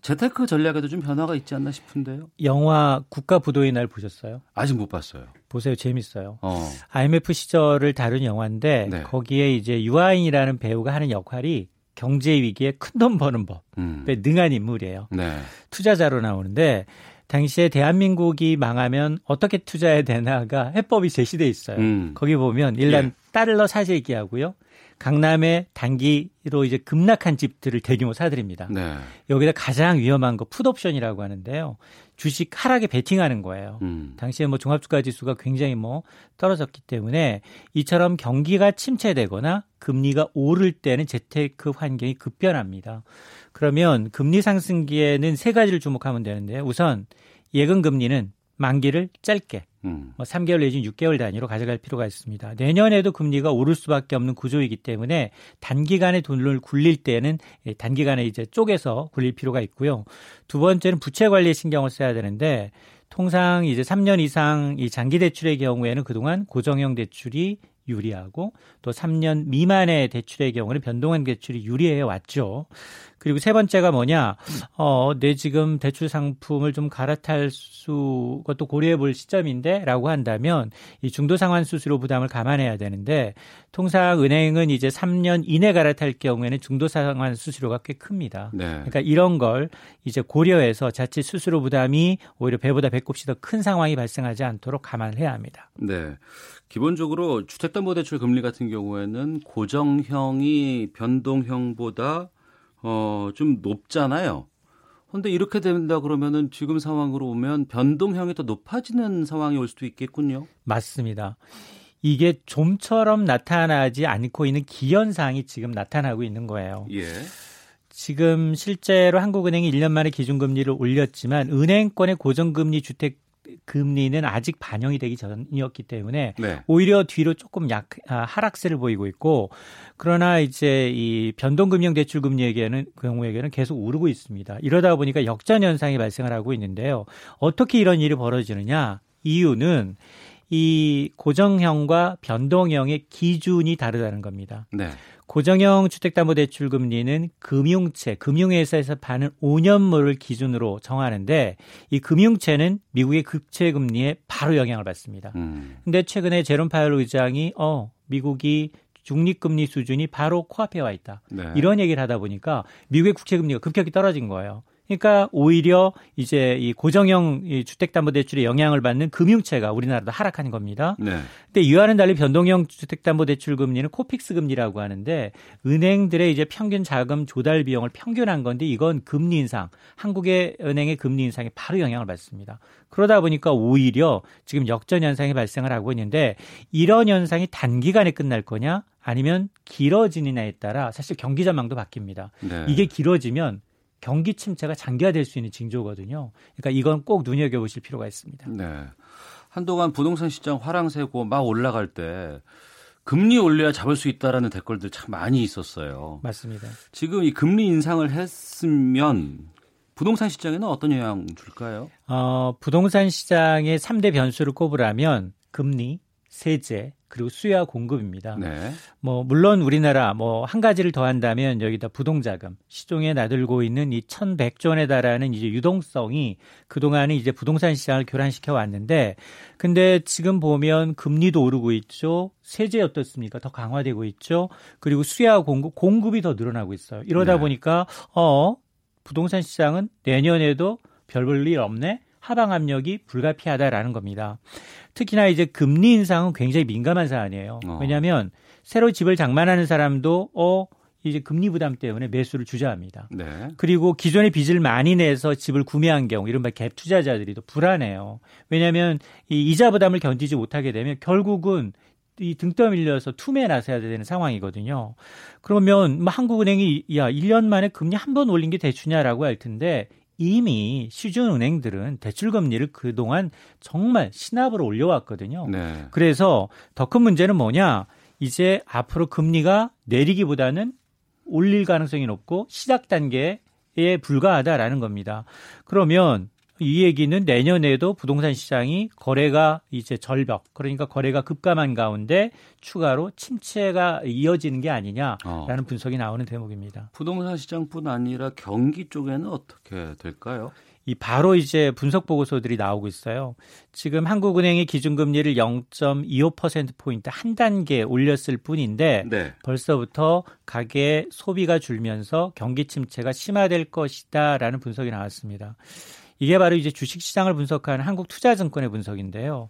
재테크 전략에도 좀 변화가 있지 않나 싶은데요. 영화 국가 부도의 날 보셨어요? 아직 못 봤어요. 보세요. 재밌어요. 어. IMF 시절을 다룬 영화인데 네. 거기에 이제 유아인이라는 배우가 하는 역할이 경제 위기에 큰 돈 버는 법에 음. 능한 인물이에요. 네. 투자자로 나오는데 당시에 대한민국이 망하면 어떻게 투자해야 되나가 해법이 제시돼 있어요. 음. 거기 보면 일단 예. 달러 사재기 하고요. 강남에 단기로 이제 급락한 집들을 대규모 사들입니다. 네. 여기다 가장 위험한 거 풋옵션이라고 하는데요. 주식 하락에 베팅하는 거예요. 음. 당시에 뭐 종합주가 지수가 굉장히 뭐 떨어졌기 때문에 이처럼 경기가 침체되거나 금리가 오를 때는 재테크 환경이 급변합니다. 그러면 금리 상승기에는 세 가지를 주목하면 되는데 우선 예금 금리는 만기를 짧게 음. 3개월 뭐 내지 6개월 단위로 가져갈 필요가 있습니다. 내년에도 금리가 오를 수밖에 없는 구조이기 때문에 단기간에 돈을 굴릴 때는 단기간에 이제 쪼개서 굴릴 필요가 있고요. 두 번째는 부채 관리에 신경을 써야 되는데 통상 이제 3년 이상 이 장기 대출의 경우에는 그동안 고정형 대출이 유리하고 또 3년 미만의 대출의 경우는 변동한 대출이 유리해 왔죠. 그리고 세 번째가 뭐냐, 어, 내 지금 대출 상품을 좀 갈아탈 수, 그것도 고려해 볼 시점인데, 라고 한다면, 이 중도 상환 수수료 부담을 감안해야 되는데, 통상 은행은 이제 3년 이내 갈아탈 경우에는 중도 상환 수수료가 꽤 큽니다. 네. 그러니까 이런 걸 이제 고려해서 자칫 수수료 부담이 오히려 배보다 배꼽이 더 큰 상황이 발생하지 않도록 감안을 해야 합니다. 네. 기본적으로 주택담보대출 금리 같은 경우에는 고정형이 변동형보다 어, 좀 높잖아요. 근데 이렇게 된다 그러면은 지금 상황으로 오면 변동형이 더 높아지는 상황이 올 수도 있겠군요. 맞습니다. 이게 좀처럼 나타나지 않고 있는 기현상이 지금 나타나고 있는 거예요. 예. 지금 실제로 한국은행이 1년 만에 기준금리를 올렸지만 은행권의 고정금리 주택 금리는 아직 반영이 되기 전이었기 때문에 네. 오히려 뒤로 조금 약 아, 하락세를 보이고 있고 그러나 이제 이 변동금융 대출 금리에게는 그 경우에게는 계속 오르고 있습니다. 이러다 보니까 역전 현상이 발생을 하고 있는데요. 어떻게 이런 일이 벌어지느냐? 이유는 이 고정형과 변동형의 기준이 다르다는 겁니다. 네. 고정형 주택담보대출 금리는 금융채, 금융회사에서 파는 5년물을 기준으로 정하는데 이 금융채는 미국의 급체 금리에 바로 영향을 받습니다. 음. 근데 최근에 제롬 파열 의장이 어 미국이 중립금리 수준이 바로 코앞에 와 있다. 네. 이런 얘기를 하다 보니까 미국의 국채금리가 급격히 떨어진 거예요. 그러니까 오히려 이제 이 고정형 이 주택담보대출에 영향을 받는 금융채가 우리나라도 하락한 겁니다. 네. 근데 이와는 달리 변동형 주택담보대출 금리는 코픽스 금리라고 하는데 은행들의 이제 평균 자금 조달 비용을 평균한 건데 이건 금리 인상, 한국의 은행의 금리 인상에 바로 영향을 받습니다. 그러다 보니까 오히려 지금 역전 현상이 발생을 하고 있는데 이런 현상이 단기간에 끝날 거냐 아니면 길어지느냐에 따라 사실 경기 전망도 바뀝니다. 네. 이게 길어지면 경기 침체가 장기화될 수 있는 징조거든요. 그러니까 이건 꼭 눈여겨보실 필요가 있습니다. 네. 한동안 부동산 시장 화랑새고 막 올라갈 때 금리 올려야 잡을 수 있다라는 댓글들 참 많이 있었어요. 맞습니다. 지금 이 금리 인상을 했으면 부동산 시장에는 어떤 영향 줄까요? 어, 부동산 시장의 3대 변수를 꼽으라면 금리, 세제, 그리고 수요와 공급입니다. 네. 뭐 물론 우리나라 뭐 한 가지를 더한다면 여기다 부동자금 시중에 나들고 있는 이 1,100조 원에 달하는 이제 유동성이 그동안은 이제 부동산 시장을 교란시켜 왔는데 근데 지금 보면 금리도 오르고 있죠. 세제 어떻습니까? 더 강화되고 있죠. 그리고 수요와 공급 공급이 더 늘어나고 있어요. 이러다 네. 보니까 어 부동산 시장은 내년에도 별 볼 일 없네. 하방 압력이 불가피하다라는 겁니다. 특히나 이제 금리 인상은 굉장히 민감한 사안이에요. 어. 왜냐하면 새로 집을 장만하는 사람도 어 이제 금리 부담 때문에 매수를 주저합니다. 네. 그리고 기존에 빚을 많이 내서 집을 구매한 경우 이른바 갭 투자자들이 더 불안해요. 왜냐하면 이 이자 부담을 견디지 못하게 되면 결국은 이 등 떠 밀려서 투매 나서야 되는 상황이거든요. 그러면 뭐 한국은행이 야 1년 만에 금리 한 번 올린 게 대추냐라고 할 텐데 이미 시중 은행들은 대출 금리를 그동안 정말 신압으로 올려왔거든요. 네. 그래서 더 큰 문제는 뭐냐? 이제 앞으로 금리가 내리기보다는 올릴 가능성이 높고 시작 단계에 불과하다라는 겁니다. 그러면 이 얘기는 내년에도 부동산 시장이 거래가 이제 절벽, 그러니까 거래가 급감한 가운데 추가로 침체가 이어지는 게 아니냐라는 어. 분석이 나오는 대목입니다. 부동산 시장뿐 아니라 경기 쪽에는 어떻게 될까요? 이 바로 이제 분석 보고서들이 나오고 있어요. 지금 한국은행이 기준금리를 0.25% 포인트 한 단계 올렸을 뿐인데 네. 벌써부터 가계 소비가 줄면서 경기 침체가 심화될 것이다라는 분석이 나왔습니다. 이게 바로 이제 주식시장을 분석하는 한국투자증권의 분석인데요.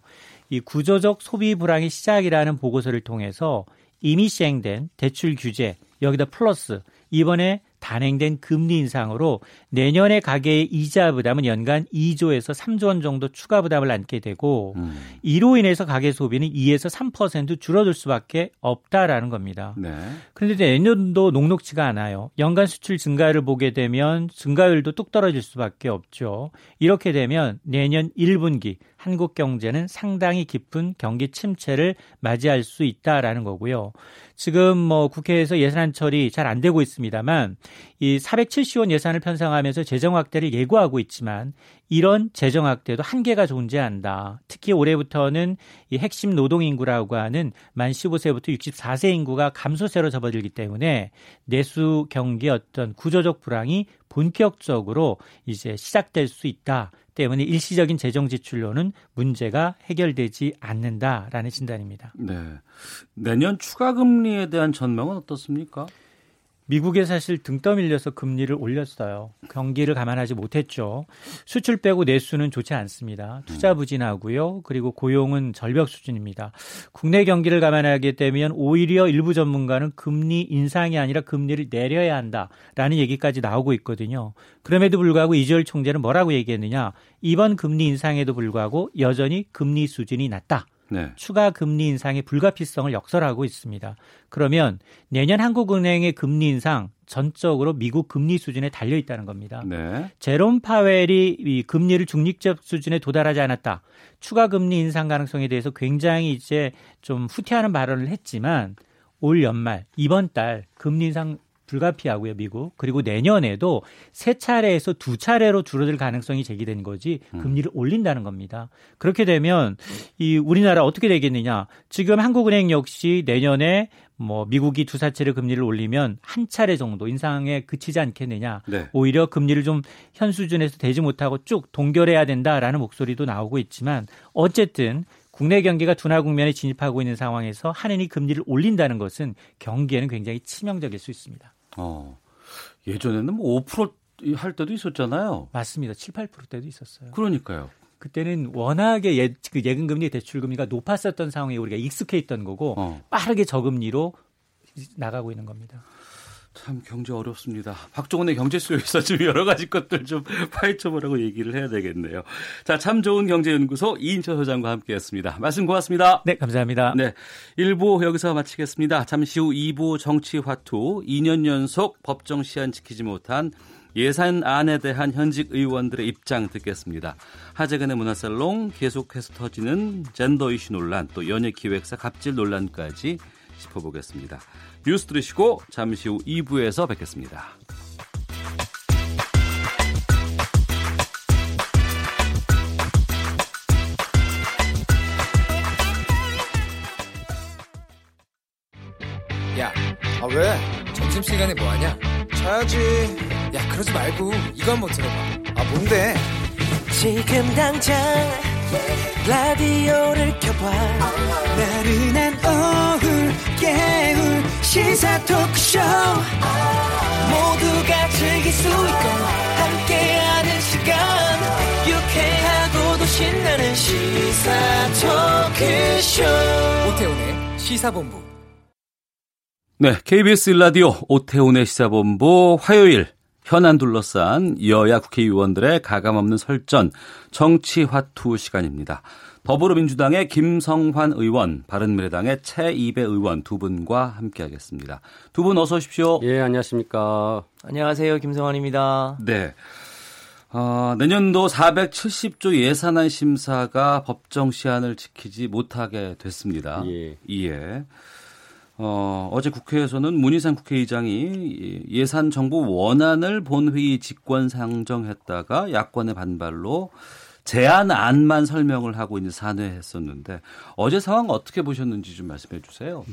이 구조적 소비 불황의 시작이라는 보고서를 통해서 이미 시행된 대출 규제 여기다 플러스 이번에 단행된 금리 인상으로 내년에 가계의 이자 부담은 연간 2조에서 3조 원 정도 추가 부담을 안게 되고 음. 이로 인해서 가계 소비는 2에서 3% 줄어들 수밖에 없다라는 겁니다. 네. 그런데 내년도 녹록치가 않아요. 연간 수출 증가를 보게 되면 증가율도 뚝 떨어질 수밖에 없죠. 이렇게 되면 내년 1분기 한국 경제는 상당히 깊은 경기 침체를 맞이할 수 있다라는 거고요. 지금 뭐 국회에서 예산 처리 잘 안 되고 있습니다만 이 470원 예산을 편성하면서 재정 확대를 예고하고 있지만 이런 재정 확대도 한계가 존재한다. 특히 올해부터는 이 핵심 노동 인구라고 하는 만 15세부터 64세 인구가 감소세로 접어들기 때문에 내수 경기 어떤 구조적 불황이 본격적으로 이제 시작될 수 있다. 때문에 일시적인 재정 지출로는 문제가 해결되지 않는다라는 진단입니다. 네. 내년 추가 금리에 대한 전망은 어떻습니까? 미국에 사실 등 떠밀려서 금리를 올렸어요. 경기를 감안하지 못했죠. 수출 빼고 내수는 좋지 않습니다. 투자 부진하고요. 그리고 고용은 절벽 수준입니다. 국내 경기를 감안하게 되면 오히려 일부 전문가는 금리 인상이 아니라 금리를 내려야 한다라는 얘기까지 나오고 있거든요. 그럼에도 불구하고 이재열 총재는 뭐라고 얘기했느냐? 이번 금리 인상에도 불구하고 여전히 금리 수준이 낮다. 네. 추가 금리 인상의 불가피성을 역설하고 있습니다. 그러면 내년 한국은행의 금리 인상 전적으로 미국 금리 수준에 달려 있다는 겁니다. 네. 제롬 파웰이 이 금리를 중립적 수준에 도달하지 않았다. 추가 금리 인상 가능성에 대해서 굉장히 이제 좀 후퇴하는 발언을 했지만 올 연말 이번 달 금리 인상 불가피하고요, 미국. 그리고 내년에도 세 차례에서 두 차례로 줄어들 가능성이 제기된 거지 음. 금리를 올린다는 겁니다. 그렇게 되면 이 우리나라 어떻게 되겠느냐? 지금 한국은행 역시 내년에 뭐 미국이 두 사채를 금리를 올리면 한 차례 정도 인상에 그치지 않겠느냐. 네. 오히려 금리를 좀 현 수준에서 되지 못하고 쭉 동결해야 된다라는 목소리도 나오고 있지만 어쨌든 국내 경기가 둔화 국면에 진입하고 있는 상황에서 한은이 금리를 올린다는 것은 경기에는 굉장히 치명적일 수 있습니다. 어. 예전에는 뭐 5%할 때도 있었잖아요. 맞습니다. 7, 8% 때도 있었어요. 그러니까요. 그때는 워낙에 예, 그 예금금리, 대출금리가 높았었던 상황에 우리가 익숙해 있던 거고 어. 빠르게 저금리로 나가고 있는 겁니다. 참 경제 어렵습니다. 박종원의 경제쇼에서 좀 여러 가지 것들 좀 파헤쳐보라고 얘기를 해야 되겠네요. 자, 참 좋은 경제연구소 이인철 소장과 함께했습니다. 말씀 고맙습니다. 네, 감사합니다. 네, 1부 여기서 마치겠습니다. 잠시 후 2부 정치화투 2년 연속 법정 시한 지키지 못한 예산안에 대한 현직 의원들의 입장 듣겠습니다. 하재근의 문화살롱 계속해서 터지는 젠더 이슈 논란 또 연예 기획사 갑질 논란까지 짚어보겠습니다. 뉴스 들으시고 잠시 후 2부에서 뵙겠습니다. 야, 아 왜? 점심시간에 뭐하냐? 자야지. 야, 그러지 말고 이거 한번 들어봐. 아, 뭔데? 지금 당장 라디오를 켜봐 나른한 오후 깨울 시사 토크쇼. 모두가 즐길 수 있고 함께하는 시간. 유쾌하고도 신나는 시사 토크쇼. 오태훈의 시사본부. 네, KBS 라디오 오태훈의 시사본부 화요일 현안 둘러싼 여야 국회의원들의 가감없는 설전 정치화투 시간입니다. 더불어민주당의 김성환 의원, 바른미래당의 최이배 의원 두 분과 함께하겠습니다. 두 분 어서 오십시오. 예, 안녕하십니까. 안녕하세요, 김성환입니다. 네. 어, 내년도 470조 예산안 심사가 법정 시한을 지키지 못하게 됐습니다. 예. 예. 어, 어제 국회에서는 문희상 국회의장이 예산 정부 원안을 본회의 직권 상정했다가 야권의 반발로 제안안만 설명을 하고 이제 산회했었는데 어제 상황 어떻게 보셨는지 좀 말씀해 주세요.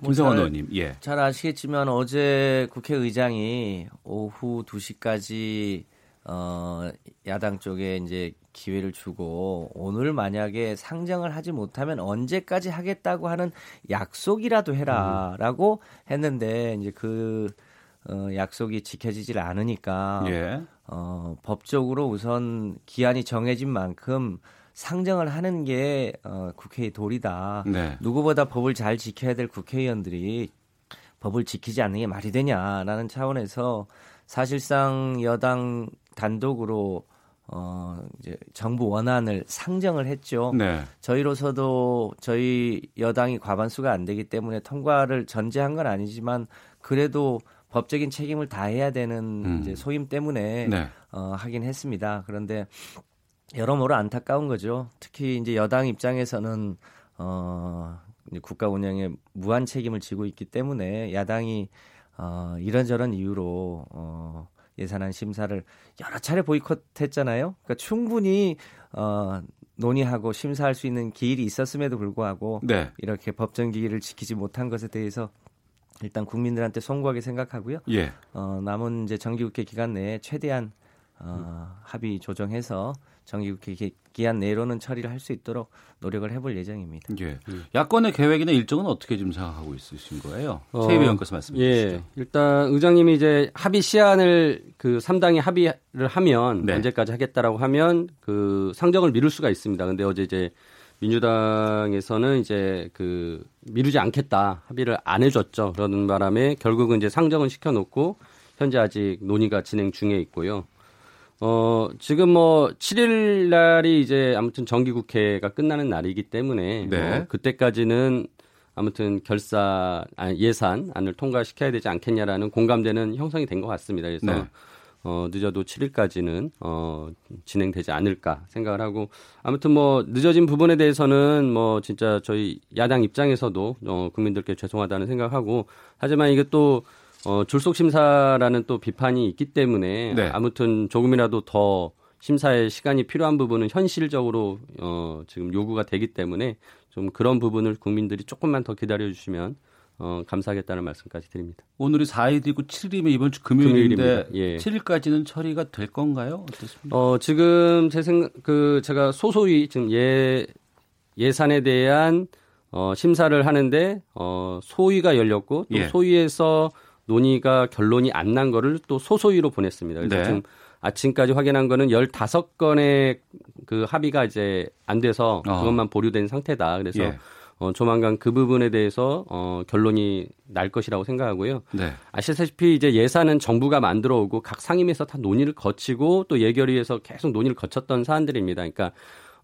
뭐 김성원 의원님, 예. 잘 아시겠지만 어제 국회의장이 오후 2시까지 어, 야당 쪽에 이제 기회를 주고 오늘 만약에 상정을 하지 못하면 언제까지 하겠다고 하는 약속이라도 해라라고 음. 했는데 이제 그 어, 약속이 지켜지질 않으니까 예. 어, 법적으로 우선 기한이 정해진 만큼 상정을 하는 게 어, 국회의 도리다. 네. 누구보다 법을 잘 지켜야 될 국회의원들이 법을 지키지 않는 게 말이 되냐라는 차원에서 사실상 여당 단독으로 어 이제 정부 원안을 상정을 했죠. 네. 저희로서도 저희 여당이 과반수가 안 되기 때문에 통과를 전제한 건 아니지만 그래도 법적인 책임을 다해야 되는 음. 이제 소임 때문에 네. 어 하긴 했습니다. 그런데 여러모로 안타까운 거죠. 특히 이제 여당 입장에서는 어 국가 운영에 무한 책임을 지고 있기 때문에 야당이 어 이런저런 이유로 어 예산안 심사를 여러 차례 보이콧했잖아요. 그러니까 충분히 어, 논의하고 심사할 수 있는 기일이 있었음에도 불구하고 네. 이렇게 법정 기일을 지키지 못한 것에 대해서 일단 국민들한테 송구하게 생각하고요. 예. 어, 남은 이제 정기국회 기간 내에 최대한 어, 합의 조정해서 정기국회 기한 내로는 처리를 할 수 있도록 노력을 해볼 예정입니다. 예. 야권의 계획이나 일정은 어떻게 좀 생각하고 있으신 거예요? 어, 최 의원께서 말씀해 예. 주시죠. 일단 의장님이 이제 합의 시한을 그 3당이 합의를 하면 네. 언제까지 하겠다라고 하면 그 상정을 미룰 수가 있습니다. 근데 어제 이제 민주당에서는 이제 그 미루지 않겠다 합의를 안 해줬죠. 그러는 바람에 결국은 이제 상정은 시켜놓고 현재 아직 논의가 진행 중에 있고요. 어, 지금 뭐 7일 날이 이제 아무튼 정기국회가 끝나는 날이기 때문에 네. 어, 그때까지는 아무튼 결사 아, 예산안을 통과시켜야 되지 않겠냐라는 공감대는 형성이 된 것 같습니다. 그래서 네. 어, 늦어도 7일까지는 어, 진행되지 않을까 생각을 하고 아무튼 뭐 늦어진 부분에 대해서는 뭐 진짜 저희 야당 입장에서도 어, 국민들께 죄송하다는 생각하고 하지만 이게 또 어, 줄속 심사라는 또 비판이 있기 때문에 네. 아무튼 조금이라도 더 심사에 시간이 필요한 부분은 현실적으로 어, 지금 요구가 되기 때문에 좀 그런 부분을 국민들이 조금만 더 기다려 주시면 어, 감사하겠다는 말씀까지 드립니다. 오늘이 4일이고 7일이면 이번 주 금요일인데 예. 7일까지는 처리가 될 건가요? 어떻습니까? 어, 지금 제 생각 그 제가 소소히 지금 예 예산에 대한 어, 심사를 하는데 어, 소위가 열렸고 또 예. 소위에서 논의가 결론이 안 난 거를 또 소소위로 보냈습니다. 그래서 네. 지금 아침까지 확인한 거는 15건의 그 합의가 이제 안 돼서 어. 그것만 보류된 상태다. 그래서 예. 어, 조만간 그 부분에 대해서 어, 결론이 날 것이라고 생각하고요. 네. 아시다시피 이제 예산은 정부가 만들어 오고 각 상임위에서 다 논의를 거치고 또 예결위에서 계속 논의를 거쳤던 사안들입니다. 그러니까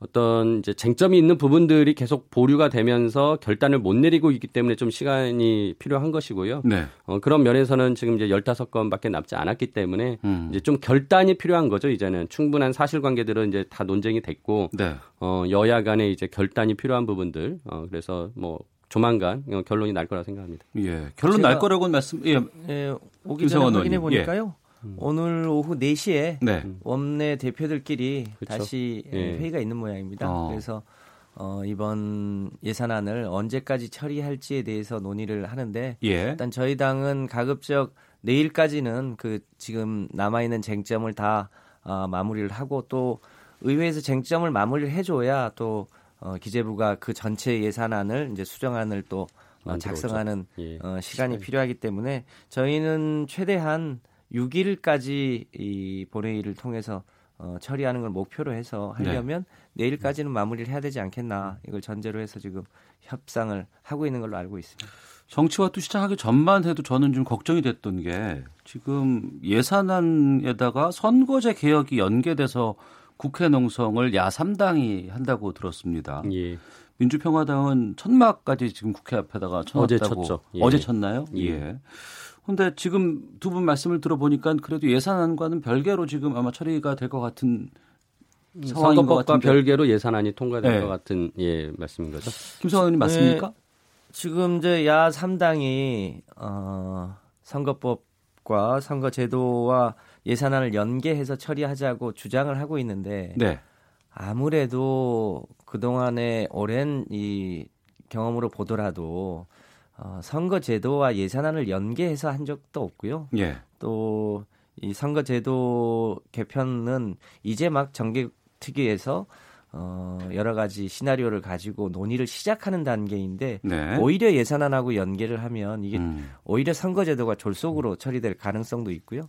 어떤 이제 쟁점이 있는 부분들이 계속 보류가 되면서 결단을 못 내리고 있기 때문에 좀 시간이 필요한 것이고요. 네. 어, 그런 면에서는 지금 이제 15건밖에 남지 않았기 때문에 음. 이제 좀 결단이 필요한 거죠. 이제는 충분한 사실관계들은 이제 다 논쟁이 됐고 네. 어, 여야 간에 이제 결단이 필요한 부분들 어, 그래서 뭐 조만간 결론이 날 거라 생각합니다. 예, 결론 날 거라고는 말씀. 예, 예 오기 전에 확인해 보니까요. 예. 음. 오늘 오후 4시에 네. 원내 대표들끼리 그쵸? 다시 예. 회의가 있는 모양입니다. 어. 그래서 어, 이번 예산안을 언제까지 처리할지에 대해서 논의를 하는데 예. 일단 저희 당은 가급적 내일까지는 그 지금 남아 있는 쟁점을 다 어, 마무리를 하고 또 의회에서 쟁점을 마무리를 해줘야 또 어, 기재부가 그 전체 예산안을 이제 수정안을 또 어, 작성하는 예. 어, 시간이 필요하기 때문에 저희는 최대한 6일까지 이 본회의를 통해서 어, 처리하는 걸 목표로 해서 하려면 네. 내일까지는 마무리를 해야 되지 않겠나 이걸 전제로 해서 지금 협상을 하고 있는 걸로 알고 있습니다. 정치와 또 시작하기 전만 해도 저는 좀 걱정이 됐던 게 지금 예산안에다가 선거제 개혁이 연계돼서 국회 농성을 야 3당이 한다고 들었습니다. 예. 민주평화당은 천막까지 지금 국회 앞에다가 쳐놨다고 어제 쳤죠. 예. 어제 쳤나요? 예. 예. 근데 지금 두 분 말씀을 들어보니까 그래도 예산안과는 별개로 지금 아마 처리가 될 것 같은 상황인 선거법과 별개로 예산안이 통과될 네. 것 같은 예 말씀인 거죠. 김성환 의원님 맞습니까? 네, 지금 이제 야 3당이 어, 선거법과 선거제도와 예산안을 연계해서 처리하자고 주장을 하고 있는데 네. 아무래도 그동안의 오랜 이 경험으로 보더라도 어, 선거 제도와 예산안을 연계해서 한 적도 없고요. 예. 또이 선거 제도 개편은 이제 막 정개특위에서 어, 여러 가지 시나리오를 가지고 논의를 시작하는 단계인데 네. 오히려 예산안하고 연계를 하면 이게 음. 오히려 선거제도가 졸속으로 처리될 가능성도 있고요.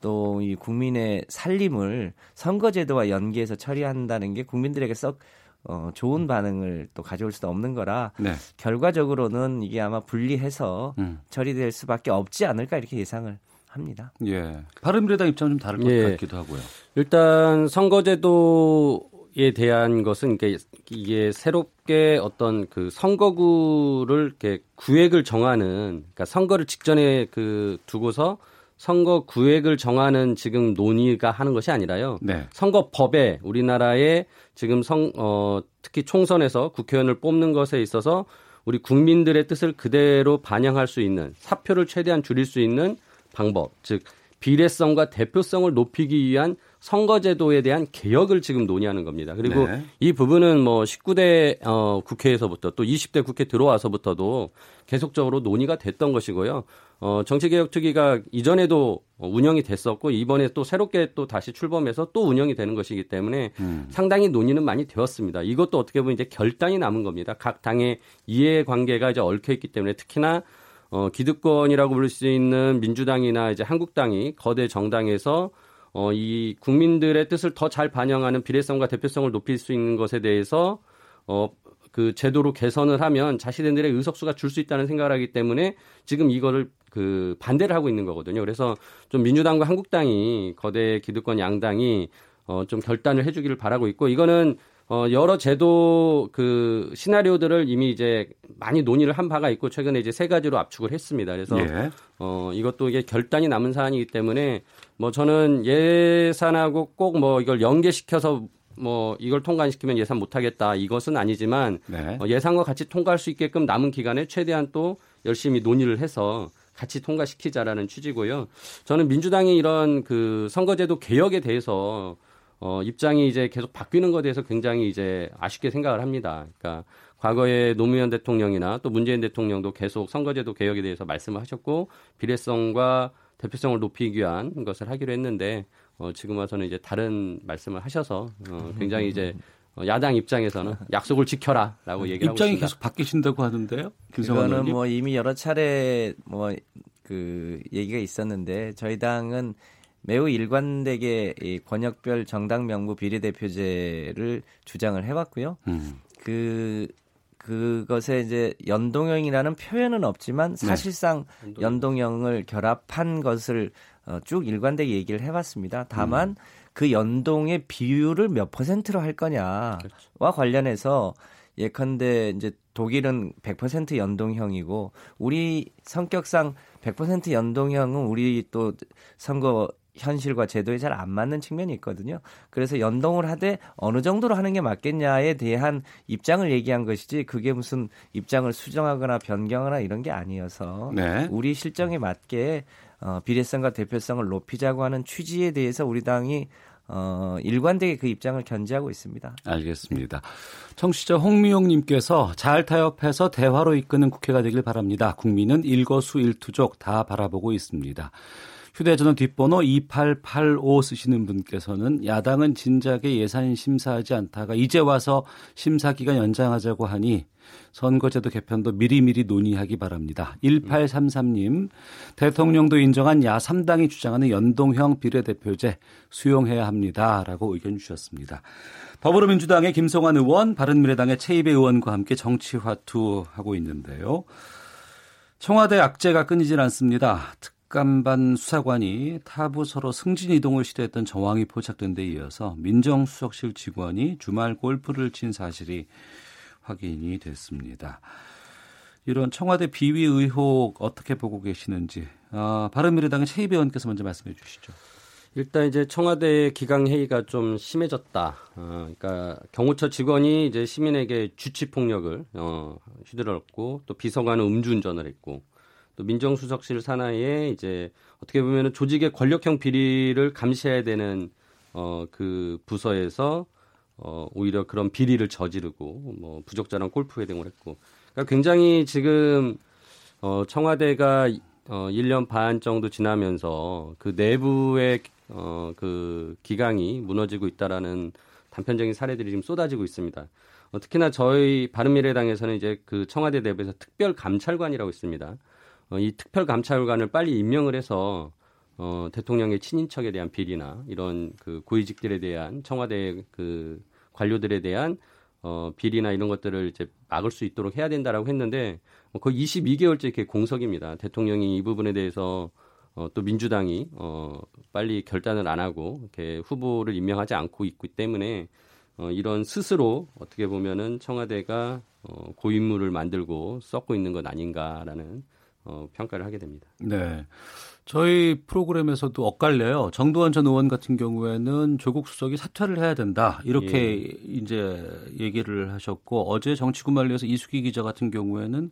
또 이 국민의 살림을 선거제도와 연계해서 처리한다는 게 국민들에게 썩 어, 좋은 반응을 또 가져올 수도 없는 거라 네. 결과적으로는 이게 아마 분리해서 음. 처리될 수밖에 없지 않을까 이렇게 예상을 합니다. 예. 바른미래당 입장 좀 다를 것 예. 같기도 하고요. 일단 선거제도에 대한 것은 이게, 이게 새롭게 어떤 그 선거구를 이렇게 구획을 정하는 그러니까 선거를 직전에 그 두고서 선거 구획을 정하는 지금 논의가 하는 것이 아니라요. 네. 선거법에 우리나라의 지금 성, 어, 특히 총선에서 국회의원을 뽑는 것에 있어서 우리 국민들의 뜻을 그대로 반영할 수 있는 사표를 최대한 줄일 수 있는 방법, 즉 비례성과 대표성을 높이기 위한 선거제도에 대한 개혁을 지금 논의하는 겁니다. 그리고 네. 이 부분은 뭐 19대 어, 국회에서부터 또 20대 국회 들어와서부터도 계속적으로 논의가 됐던 것이고요. 어, 정치개혁특위가 이전에도 운영이 됐었고 이번에 또 새롭게 또 다시 출범해서 또 운영이 되는 것이기 때문에 음. 상당히 논의는 많이 되었습니다. 이것도 어떻게 보면 이제 결단이 남은 겁니다. 각 당의 이해관계가 이제 얽혀 있기 때문에 특히나 어, 기득권이라고 부를 수 있는 민주당이나 이제 한국당이 거대 정당에서 어, 이 국민들의 뜻을 더 잘 반영하는 비례성과 대표성을 높일 수 있는 것에 대해서 어, 그 제도로 개선을 하면 자신들의 의석수가 줄 수 있다는 생각을 하기 때문에 지금 이거를 그 반대를 하고 있는 거거든요. 그래서 좀 민주당과 한국당이 거대 기득권 양당이 어, 좀 결단을 해주기를 바라고 있고 이거는 어, 여러 제도 그 시나리오들을 이미 이제 많이 논의를 한 바가 있고 최근에 이제 세 가지로 압축을 했습니다. 그래서 예. 어, 이것도 이게 결단이 남은 사안이기 때문에 뭐 저는 예산하고 꼭 뭐 이걸 연계시켜서 뭐 이걸 통과시키면 예산 못하겠다 이것은 아니지만 네. 어, 예산과 같이 통과할 수 있게끔 남은 기간에 최대한 또 열심히 논의를 해서 같이 통과시키자라는 취지고요. 저는 민주당이 이런 그 선거제도 개혁에 대해서 어, 입장이 이제 계속 바뀌는 것에 대해서 굉장히 이제 아쉽게 생각을 합니다. 그러니까 과거에 노무현 대통령이나 또 문재인 대통령도 계속 선거제도 개혁에 대해서 말씀을 하셨고 비례성과 대표성을 높이기 위한 것을 하기로 했는데 어, 지금 와서는 이제 다른 말씀을 하셔서 어, 굉장히 이제 어, 야당 입장에서는 약속을 지켜라라고 얘기하고 입장이 있습니다. 계속 바뀌신다고 하던데요? 그거는 뭐 이미 여러 차례 뭐 그 얘기가 있었는데 저희 당은 매우 일관되게 이 권역별 정당 명부 비례대표제를 주장을 해왔고요. 음. 그 그것에 이제 연동형이라는 표현은 없지만 네. 사실상 네. 연동형을 결합한 것을 어, 쭉 일관되게 얘기를 해왔습니다. 다만 음. 그 연동의 비율을 몇 퍼센트로 할 거냐와 그렇죠. 관련해서 예컨대 이제 독일은 100% 연동형이고 우리 성격상 100% 연동형은 우리 또 선거 현실과 제도에 잘 안 맞는 측면이 있거든요. 그래서 연동을 하되 어느 정도로 하는 게 맞겠냐에 대한 입장을 얘기한 것이지 그게 무슨 입장을 수정하거나 변경하거나 이런 게 아니어서 네. 우리 실정에 맞게 어, 비례성과 대표성을 높이자고 하는 취지에 대해서 우리 당이 어, 일관되게 그 입장을 견지하고 있습니다. 알겠습니다. 청취자 홍미용님께서 잘 타협해서 대화로 이끄는 국회가 되길 바랍니다. 국민은 일거수일투족 다 바라보고 있습니다. 휴대전화 뒷번호 2885 쓰시는 분께서는 야당은 진작에 예산 심사하지 않다가 이제 와서 심사 기간 연장하자고 하니 선거제도 개편도 미리미리 논의하기 바랍니다. 1833님, 대통령도 인정한 야3당이 주장하는 연동형 비례대표제 수용해야 합니다. 라고 의견 주셨습니다. 더불어민주당의 김성환 의원, 바른미래당의 최이배 의원과 함께 정치화투하고 있는데요. 청와대 악재가 끊이질 않습니다. 특 감반 수사관이 타부서로 승진 이동을 시도했던 정황이 포착된 데 이어서 민정수석실 직원이 주말 골프를 친 사실이 확인이 됐습니다. 이런 청와대 비위 의혹 어떻게 보고 계시는지 아, 바른미래당의 최희배 의원께서 먼저 말씀해 주시죠. 일단 이제 청와대 기강 회의가 좀 심해졌다. 어, 그러니까 경호처 직원이 이제 시민에게 주치 폭력을 어, 휘둘렀고 또 비서관은 음주운전을 했고 또 민정수석실 산하에 이제 어떻게 보면은 조직의 권력형 비리를 감시해야 되는 어 그 부서에서 어 오히려 그런 비리를 저지르고 뭐 부적절한 골프 회등을 했고 그러니까 굉장히 지금 어 청와대가 어 1년 반 정도 지나면서 그 내부의 어그 기강이 무너지고 있다라는 단편적인 사례들이 지금 쏟아지고 있습니다. 어, 특히나 저희 바른미래당에서는 이제 그 청와대 내부에서 특별 감찰관이라고 있습니다. 어, 이 특별감찰관을 빨리 임명을 해서 어, 대통령의 친인척에 대한 비리나 이런 그 고위직들에 대한 청와대 그 관료들에 대한 어, 비리나 이런 것들을 이제 막을 수 있도록 해야 된다라고 했는데 어, 거의 22개월째 이렇게 공석입니다. 대통령이 이 부분에 대해서 어, 또 민주당이 어, 빨리 결단을 안 하고 이렇게 후보를 임명하지 않고 있기 때문에 어, 이런 스스로 어떻게 보면은 청와대가 어, 고인물을 만들고 썩고 있는 것 아닌가라는 어, 평가를 하게 됩니다. 네. 저희 프로그램에서도 엇갈려요. 정두원 전 의원 같은 경우에는 조국 수석이 사퇴를 해야 된다. 이렇게 예. 이제 얘기를 하셨고 어제 정치구말리에서 이수기 기자 같은 경우에는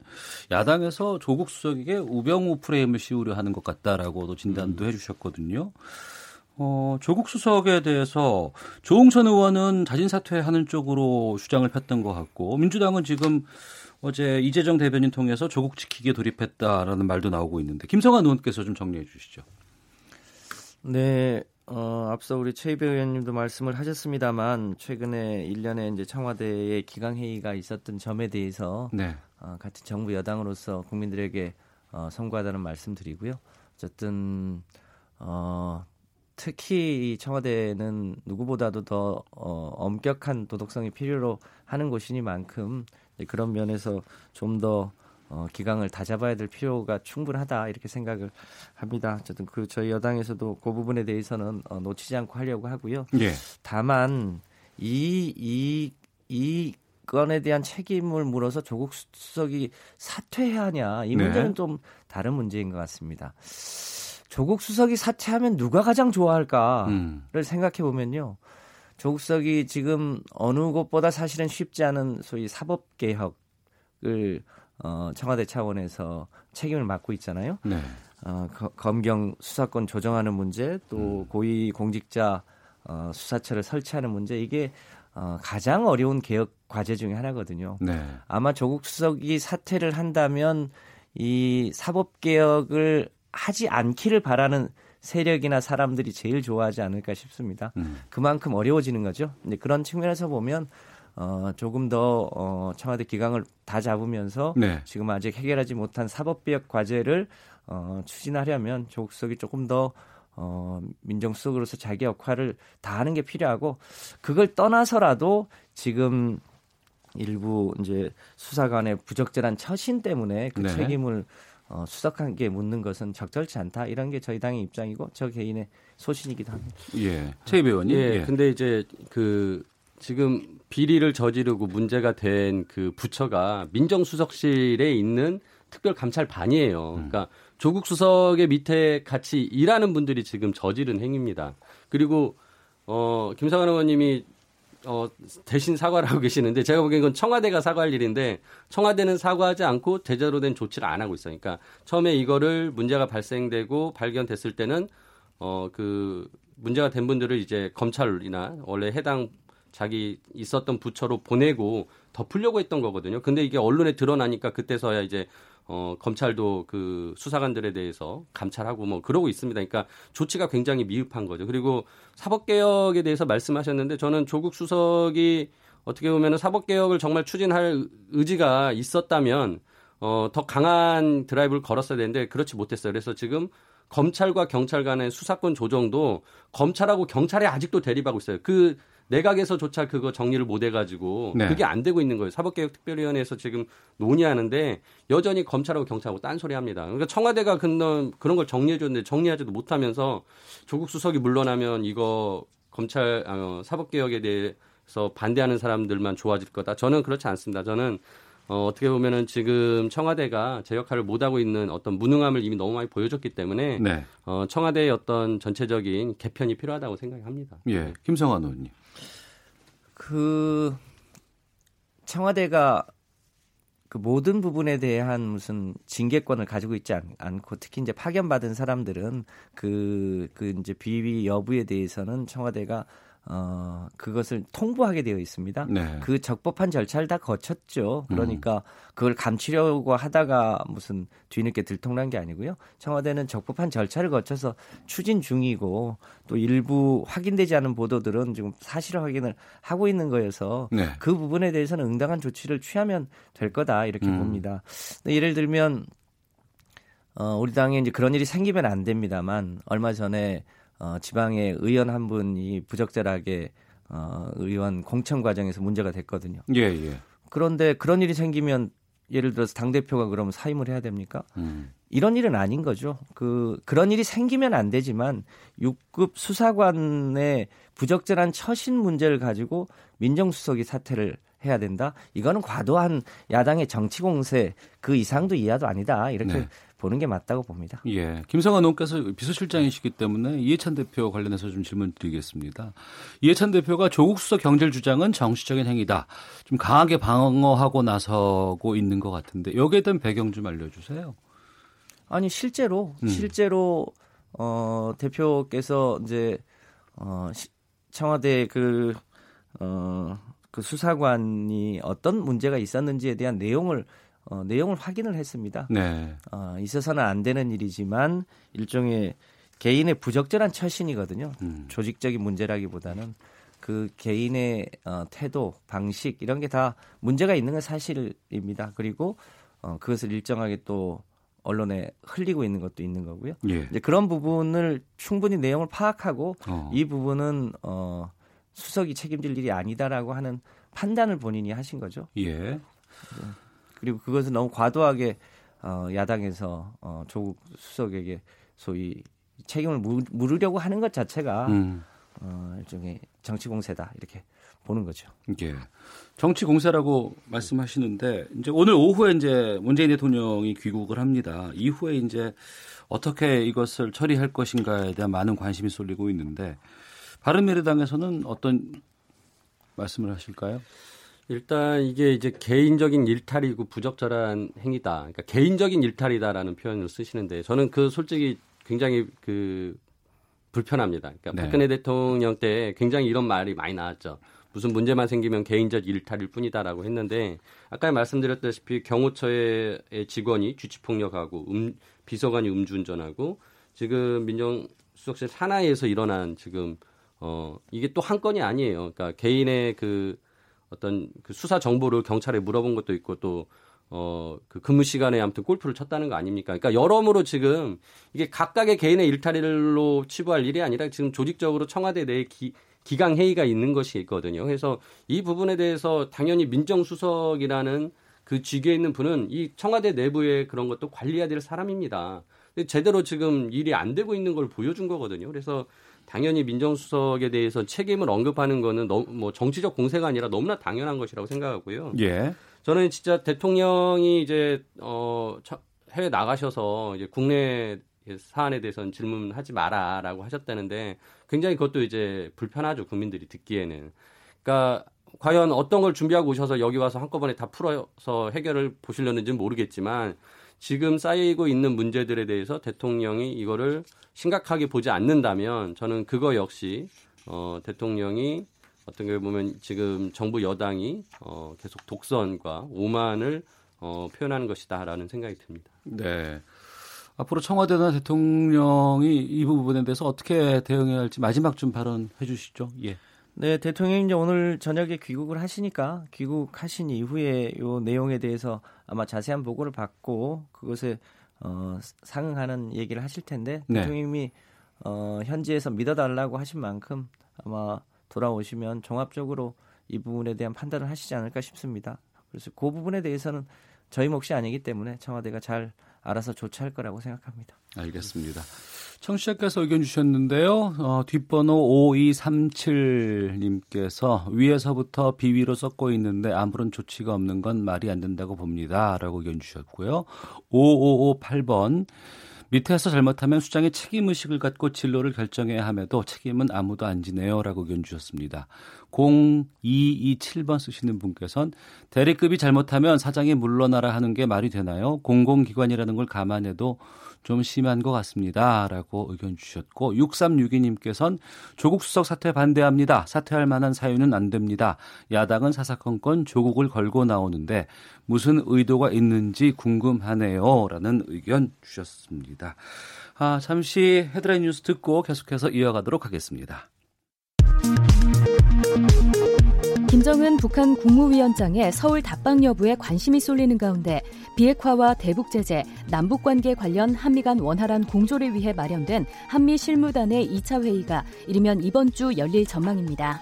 야당에서 조국 수석에게 우병우 프레임을 씌우려 하는 것 같다라고도 진단도 음. 해 주셨거든요. 어, 조국 수석에 대해서 조홍천 의원은 자진 사퇴하는 쪽으로 주장을 폈던 것 같고 민주당은 지금 어제 이재정 대변인 통해서 조국 지키기에 돌입했다라는 말도 나오고 있는데 김성환 의원께서 좀 정리해 주시죠. 네, 어, 앞서 우리 최이배 의원님도 말씀을 하셨습니다만 최근에 1년에 이제 청와대의 기강 회의가 있었던 점에 대해서 네. 어, 같은 정부 여당으로서 국민들에게 어, 선고하다는 말씀드리고요. 어쨌든 어, 특히 이 청와대는 누구보다도 더 어, 엄격한 도덕성이 필요로 하는 곳이니만큼 그런 면에서 좀더 어, 기강을 다잡아야 될 필요가 충분하다 이렇게 생각을 합니다. 어쨌든 그 저희 여당에서도 그 부분에 대해서는 어, 놓치지 않고 하려고 하고요. 예. 다만 이이이 건에 대한 책임을 물어서 조국 수석이 사퇴해야 하냐 이 네. 문제는 네. 좀 다른 문제인 것 같습니다. 조국 수석이 사퇴하면 누가 가장 좋아할까를 음. 생각해 보면요. 조국 수석이 지금 어느 곳보다 사실은 쉽지 않은 소위 사법 개혁을 어, 청와대 차원에서 책임을 맡고 있잖아요. 네. 어, 거, 검경 수사권 조정하는 문제, 또 음. 고위 공직자 어, 수사처를 설치하는 문제 이게 어, 가장 어려운 개혁 과제 중의 하나거든요. 네. 아마 조국 수석이 사퇴를 한다면 이 사법 개혁을 하지 않기를 바라는 세력이나 사람들이 제일 좋아하지 않을까 싶습니다. 음. 그만큼 어려워지는 거죠. 근데 그런 측면에서 보면 어, 조금 더 어, 청와대 기강을 다 잡으면서 네. 지금 아직 해결하지 못한 사법개혁 과제를 어, 추진하려면 조국석이 조금 더 어, 민정수석으로서 자기 역할을 다 하는 게 필요하고 그걸 떠나서라도 지금 일부 이제 수사관의 부적절한 처신 때문에 그 네. 책임을 어, 수석한게 묻는 것은 적절치 않다 이런 게 저희 당의 입장이고 저 개인의 소신이기도 합니다. 예, 최 의원님. 예, 예. 근데 이제 그 지금 비리를 저지르고 문제가 된 그 부처가 민정수석실에 있는 특별감찰반이에요. 음. 그러니까 조국 수석의 밑에 같이 일하는 분들이 지금 저지른 행위입니다. 그리고 어 김상환 의원님이 어, 대신 사과를 하고 계시는데 제가 보기엔 이건 청와대가 사과할 일인데 청와대는 사과하지 않고 제대로 된 조치를 안 하고 있어요. 그러니까 처음에 이거를 문제가 발생되고 발견됐을 때는 어, 그 문제가 된 분들을 이제 검찰이나 원래 해당 자기 있었던 부처로 보내고 덮으려고 했던 거거든요. 근데 이게 언론에 드러나니까 그때서야 이제 어, 검찰도 그 수사관들에 대해서 감찰하고 뭐 그러고 있습니다. 그러니까 조치가 굉장히 미흡한 거죠. 그리고 사법개혁에 대해서 말씀하셨는데 저는 조국 수석이 어떻게 보면은 사법개혁을 정말 추진할 의지가 있었다면 어, 더 강한 드라이브를 걸었어야 되는데 그렇지 못했어요. 그래서 지금 검찰과 경찰 간의 수사권 조정도 검찰하고 경찰이 아직도 대립하고 있어요. 그 내각에서조차 그거 정리를 못 해가지고 네. 그게 안 되고 있는 거예요. 사법개혁특별위원회에서 지금 논의하는데 여전히 검찰하고 경찰하고 딴소리 합니다. 그러니까 청와대가 그런 그런 걸 정리해줬는데 정리하지도 못하면서 조국 수석이 물러나면 이거 검찰 어, 사법개혁에 대해서 반대하는 사람들만 좋아질 거다. 저는 그렇지 않습니다. 저는 어, 어떻게 보면은 지금 청와대가 제 역할을 못 하고 있는 어떤 무능함을 이미 너무 많이 보여줬기 때문에 네. 어, 청와대의 어떤 전체적인 개편이 필요하다고 생각합니다. 예, 김성환 의원님. 그 청와대가 그 모든 부분에 대한 무슨 징계권을 가지고 있지 않, 고 특히 이제 파견 받은 사람들은 그, 그 이제 비위 여부에 대해서는 청와대가 어, 그것을 통보하게 되어 있습니다. 네. 그 적법한 절차를 다 거쳤죠. 그러니까 음. 그걸 감추려고 하다가 무슨 뒤늦게 들통난 게 아니고요. 청와대는 적법한 절차를 거쳐서 추진 중이고 또 일부 확인되지 않은 보도들은 지금 사실 확인을 하고 있는 거여서 네. 그 부분에 대해서는 응당한 조치를 취하면 될 거다 이렇게 음. 봅니다. 예를 들면 어, 우리 당에 이제 그런 일이 생기면 안 됩니다만 얼마 전에 어, 지방의 의원 한 분이 부적절하게 어, 의원 공천 과정에서 문제가 됐거든요. 예, 예. 그런데 그런 일이 생기면 예를 들어서 당 대표가 그러면 사임을 해야 됩니까? 음. 이런 일은 아닌 거죠. 그 그런 일이 생기면 안 되지만 6급 수사관의 부적절한 처신 문제를 가지고 민정수석이 사퇴를 해야 된다. 이거는 과도한 야당의 정치 공세 그 이상도 이하도 아니다. 이렇게 네. 보는 게 맞다고 봅니다. 예. 김성환 의원께서 비서실장이시기 때문에 이해찬 대표 관련해서 좀 질문 드리겠습니다. 이해찬 대표가 조국 수석 경질 주장은 정치적인 행위다. 좀 강하게 방어하고 나서고 있는 것 같은데 여기에 대한 배경 좀 알려주세요. 아니 실제로 음. 실제로 어 대표께서 이제 어 청와대 그 어, 그 수사관이 어떤 문제가 있었는지에 대한 내용을 어, 내용을 확인을 했습니다. 네. 어, 있어서는 안 되는 일이지만 일종의 개인의 부적절한 처신이거든요. 음. 조직적인 문제라기보다는 그 개인의 어, 태도, 방식 이런 게 다 문제가 있는 건 사실입니다. 그리고 어, 그것을 일정하게 또 언론에 흘리고 있는 것도 있는 거고요. 예. 이제 그런 부분을 충분히 내용을 파악하고 어. 이 부분은 어, 수석이 책임질 일이 아니다라고 하는 판단을 본인이 하신 거죠. 예. 네. 그리고 그것을 너무 과도하게 어, 야당에서 어, 조국 수석에게 소위 책임을 물으려고 하는 것 자체가 음. 어, 일종의 정치 공세다 이렇게 보는 거죠. 예. 정치 공세라고 말씀하시는데 이제 오늘 오후에 이제 문재인 대통령이 귀국을 합니다. 이후에 이제 어떻게 이것을 처리할 것인가에 대한 많은 관심이 쏠리고 있는데 바른미래당에서는 어떤 말씀을 하실까요? 일단 이게 이제 개인적인 일탈이고 부적절한 행위다. 그러니까 개인적인 일탈이다라는 표현을 쓰시는데 저는 그 솔직히 굉장히 그 불편합니다. 그러니까 네. 박근혜 대통령 때 굉장히 이런 말이 많이 나왔죠. 무슨 문제만 생기면 개인적 일탈일 뿐이다라고 했는데 아까 말씀드렸다시피 경호처의 직원이 주치폭력하고 음, 비서관이 음주운전하고 지금 민정수석실 산하에서 일어난 지금 어 이게 또 한 건이 아니에요. 그러니까 개인의 그 어떤 그 수사 정보를 경찰에 물어본 것도 있고 또 어, 그 근무 시간에 아무튼 골프를 쳤다는 거 아닙니까? 그러니까 여러모로 지금 이게 각각의 개인의 일탈일로 치부할 일이 아니라 지금 조직적으로 청와대 내에 기, 기강 회의가 있는 것이 있거든요. 그래서 이 부분에 대해서 당연히 민정수석이라는 그 직위에 있는 분은 이 청와대 내부의 그런 것도 관리해야 될 사람입니다. 제대로 지금 일이 안 되고 있는 걸 보여준 거거든요. 그래서 당연히 민정수석에 대해서 책임을 언급하는 거는 너무 뭐 정치적 공세가 아니라 너무나 당연한 것이라고 생각하고요. 예. 저는 진짜 대통령이 이제 어 해외 나가셔서 이제 국내 사안에 대해서는 질문하지 마라라고 하셨다는데 굉장히 그것도 이제 불편하죠 국민들이 듣기에는. 그러니까 과연 어떤 걸 준비하고 오셔서 여기 와서 한꺼번에 다 풀어서 해결을 보시려는지는 모르겠지만 지금 쌓이고 있는 문제들에 대해서 대통령이 이거를 심각하게 보지 않는다면 저는 그거 역시 어, 대통령이 어떤 게 보면 지금 정부 여당이 어, 계속 독선과 오만을 어, 표현하는 것이다라는 생각이 듭니다. 네. 앞으로 청와대나 대통령이 이 부분에 대해서 어떻게 대응해야 할지 마지막 좀 발언해 주시죠. 예. 네, 대통령이 이제 오늘 저녁에 귀국을 하시니까 귀국하신 이후에 요 내용에 대해서 아마 자세한 보고를 받고 그것에 어, 상응하는 얘기를 하실 텐데 네. 대통령이 어, 현지에서 믿어달라고 하신 만큼 아마 돌아오시면 종합적으로 이 부분에 대한 판단을 하시지 않을까 싶습니다. 그래서 그 부분에 대해서는 저희 몫이 아니기 때문에 청와대가 잘 알아서 조치할 거라고 생각합니다. 알겠습니다. 청취자께서 의견 주셨는데요. 어, 뒷번호 5237님께서 위에서부터 비위로 썩고 있는데 아무런 조치가 없는 건 말이 안 된다고 봅니다. 라고 의견 주셨고요. 5558번 밑에서 잘못하면 수장이 책임의식을 갖고 진로를 결정해야 함에도 책임은 아무도 안 지네요. 라고 의견 주셨습니다. 0227번 쓰시는 분께서는 대리급이 잘못하면 사장이 물러나라 하는 게 말이 되나요? 공공기관이라는 걸 감안해도 좀 심한 것 같습니다. 라고 의견 주셨고 6362님께서는 조국 수석 사퇴 반대합니다. 사퇴할 만한 사유는 안 됩니다. 야당은 사사건건 조국을 걸고 나오는데 무슨 의도가 있는지 궁금하네요. 라는 의견 주셨습니다. 아, 잠시 헤드라인 뉴스 듣고 계속해서 이어가도록 하겠습니다. 김정은 북한 국무위원장의 서울 답방 여부에 관심이 쏠리는 가운데 비핵화와 대북 제재, 남북 관계 관련 한미 간 원활한 공조를 위해 마련된 한미 실무단의 2차 회의가 이르면 이번 주 열릴 전망입니다.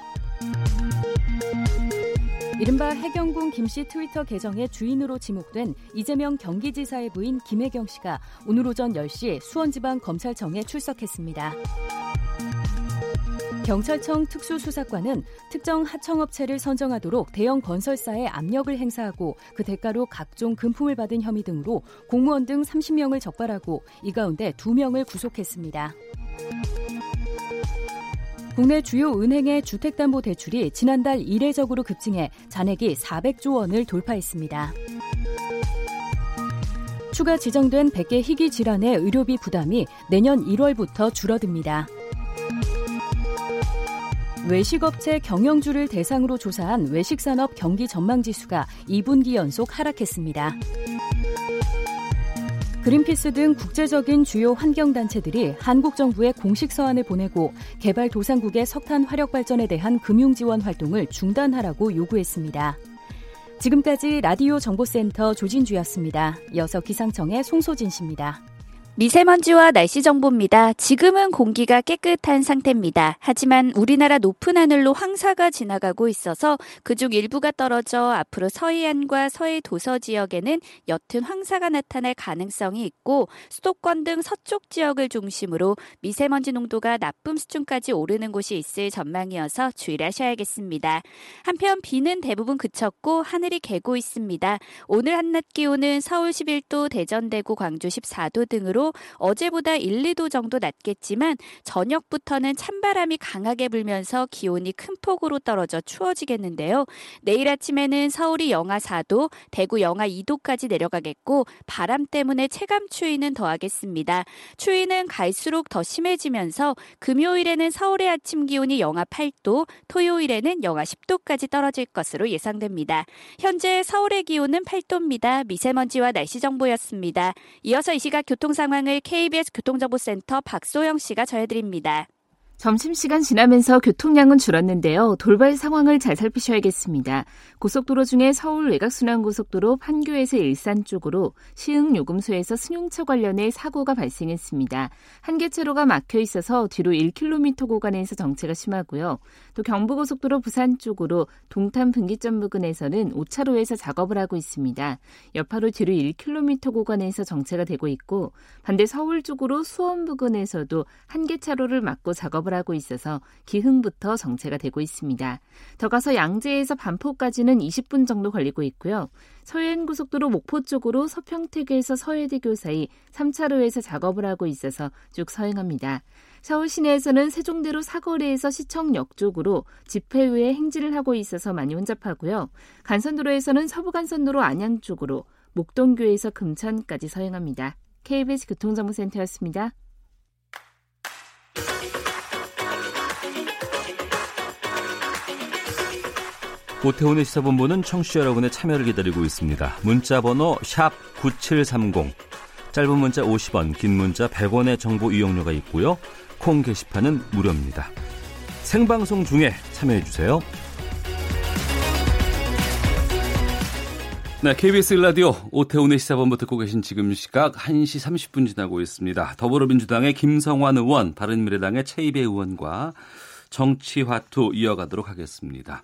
이른바 해경군 김씨 트위터 계정의 주인으로 지목된 이재명 경기지사의 부인 김혜경 씨가 오늘 오전 10시 수원지방검찰청에 출석했습니다. 경찰청 특수수사관은 특정 하청업체를 선정하도록 대형 건설사에 압력을 행사하고 그 대가로 각종 금품을 받은 혐의 등으로 공무원 등 30명을 적발하고 이 가운데 2명을 구속했습니다. 국내 주요 은행의 주택담보대출이 지난달 이례적으로 급증해 잔액이 400조 원을 돌파했습니다. 추가 지정된 100개 희귀 질환의 의료비 부담이 내년 1월부터 줄어듭니다. 외식업체 경영주를 대상으로 조사한 외식산업 경기 전망지수가 2분기 연속 하락했습니다. 그린피스 등 국제적인 주요 환경단체들이 한국 정부에 공식 서한을 보내고 개발 도상국의 석탄 화력 발전에 대한 금융 지원 활동을 중단하라고 요구했습니다. 지금까지 라디오 정보센터 조진주였습니다. 이어서 기상청의 송소진 씨입니다. 미세먼지와 날씨 정보입니다. 지금은 공기가 깨끗한 상태입니다. 하지만 우리나라 높은 하늘로 황사가 지나가고 있어서 그중 일부가 떨어져 앞으로 서해안과 서해 도서 지역에는 옅은 황사가 나타날 가능성이 있고 수도권 등 서쪽 지역을 중심으로 미세먼지 농도가 나쁨 수준까지 오르는 곳이 있을 전망이어서 주의를 하셔야겠습니다. 한편 비는 대부분 그쳤고 하늘이 개고 있습니다. 오늘 한낮 기온은 서울 11도, 대전, 대구, 광주 14도 등으로 어제보다 1, 2도 정도 낮겠지만 저녁부터는 찬바람이 강하게 불면서 기온이 큰 폭으로 떨어져 추워지겠는데요. 내일 아침에는 서울이 영하 4도, 대구 영하 2도까지 내려가겠고 바람 때문에 체감 추위는 더하겠습니다. 추위는 갈수록 더 심해지면서 금요일에는 서울의 아침 기온이 영하 8도, 토요일에는 영하 10도까지 떨어질 것으로 예상됩니다. 현재 서울의 기온은 8도입니다. 미세먼지와 날씨 정보였습니다. 이어서 이 시각 교통 상황 상황을 KBS 교통정보센터 박소영 씨가 전해드립니다. 점심시간 지나면서 교통량은 줄었는데요. 돌발 상황을 잘 살피셔야겠습니다. 고속도로 중에 서울 외곽순환고속도로 판교에서 일산 쪽으로 시흥 요금소에서 승용차 관련해 사고가 발생했습니다. 한 개차로가 막혀 있어서 뒤로 1km 구간에서 정체가 심하고요. 또 경부고속도로 부산 쪽으로 동탄 분기점 부근에서는 5차로에서 작업을 하고 있습니다. 여파로 뒤로 1km 구간에서 정체가 되고 있고 반대 서울 쪽으로 수원 부근에서도 한 개차로를 막고 작업을 하고 있어서 기흥부터 정체가 되고 있습니다. 더 가서 양재에서 반포까지는 20분 정도 걸리고 있고요. 서해안고속도로 목포 쪽으로 서평택에서 서해대교 사이 3차로에서 작업을 하고 있어서 쭉 서행합니다. 서울 시내에서는 세종대로 사거리에서 시청역 쪽으로 집회 후에 행진을 하고 있어서 많이 혼잡하고요. 간선도로에서는 서부간선도로 안양 쪽으로 목동교에서 금천까지 서행합니다. KBS 교통정보센터였습니다. 오태훈의 시사본부는 청취자 여러분의 참여를 기다리고 있습니다. 문자 번호 9730. 짧은 문자 50원, 긴 문자 100원의 정보 이용료가 있고요. 콩 게시판은 무료입니다. 생방송 중에 참여해 주세요. 네, KBS 라디오 오태훈의 시사본부 듣고 계신 지금 시각 1시 30분 지나고 있습니다. 더불어민주당의 김성환 의원, 바른미래당의 최이배 의원과 정치화투 이어가도록 하겠습니다.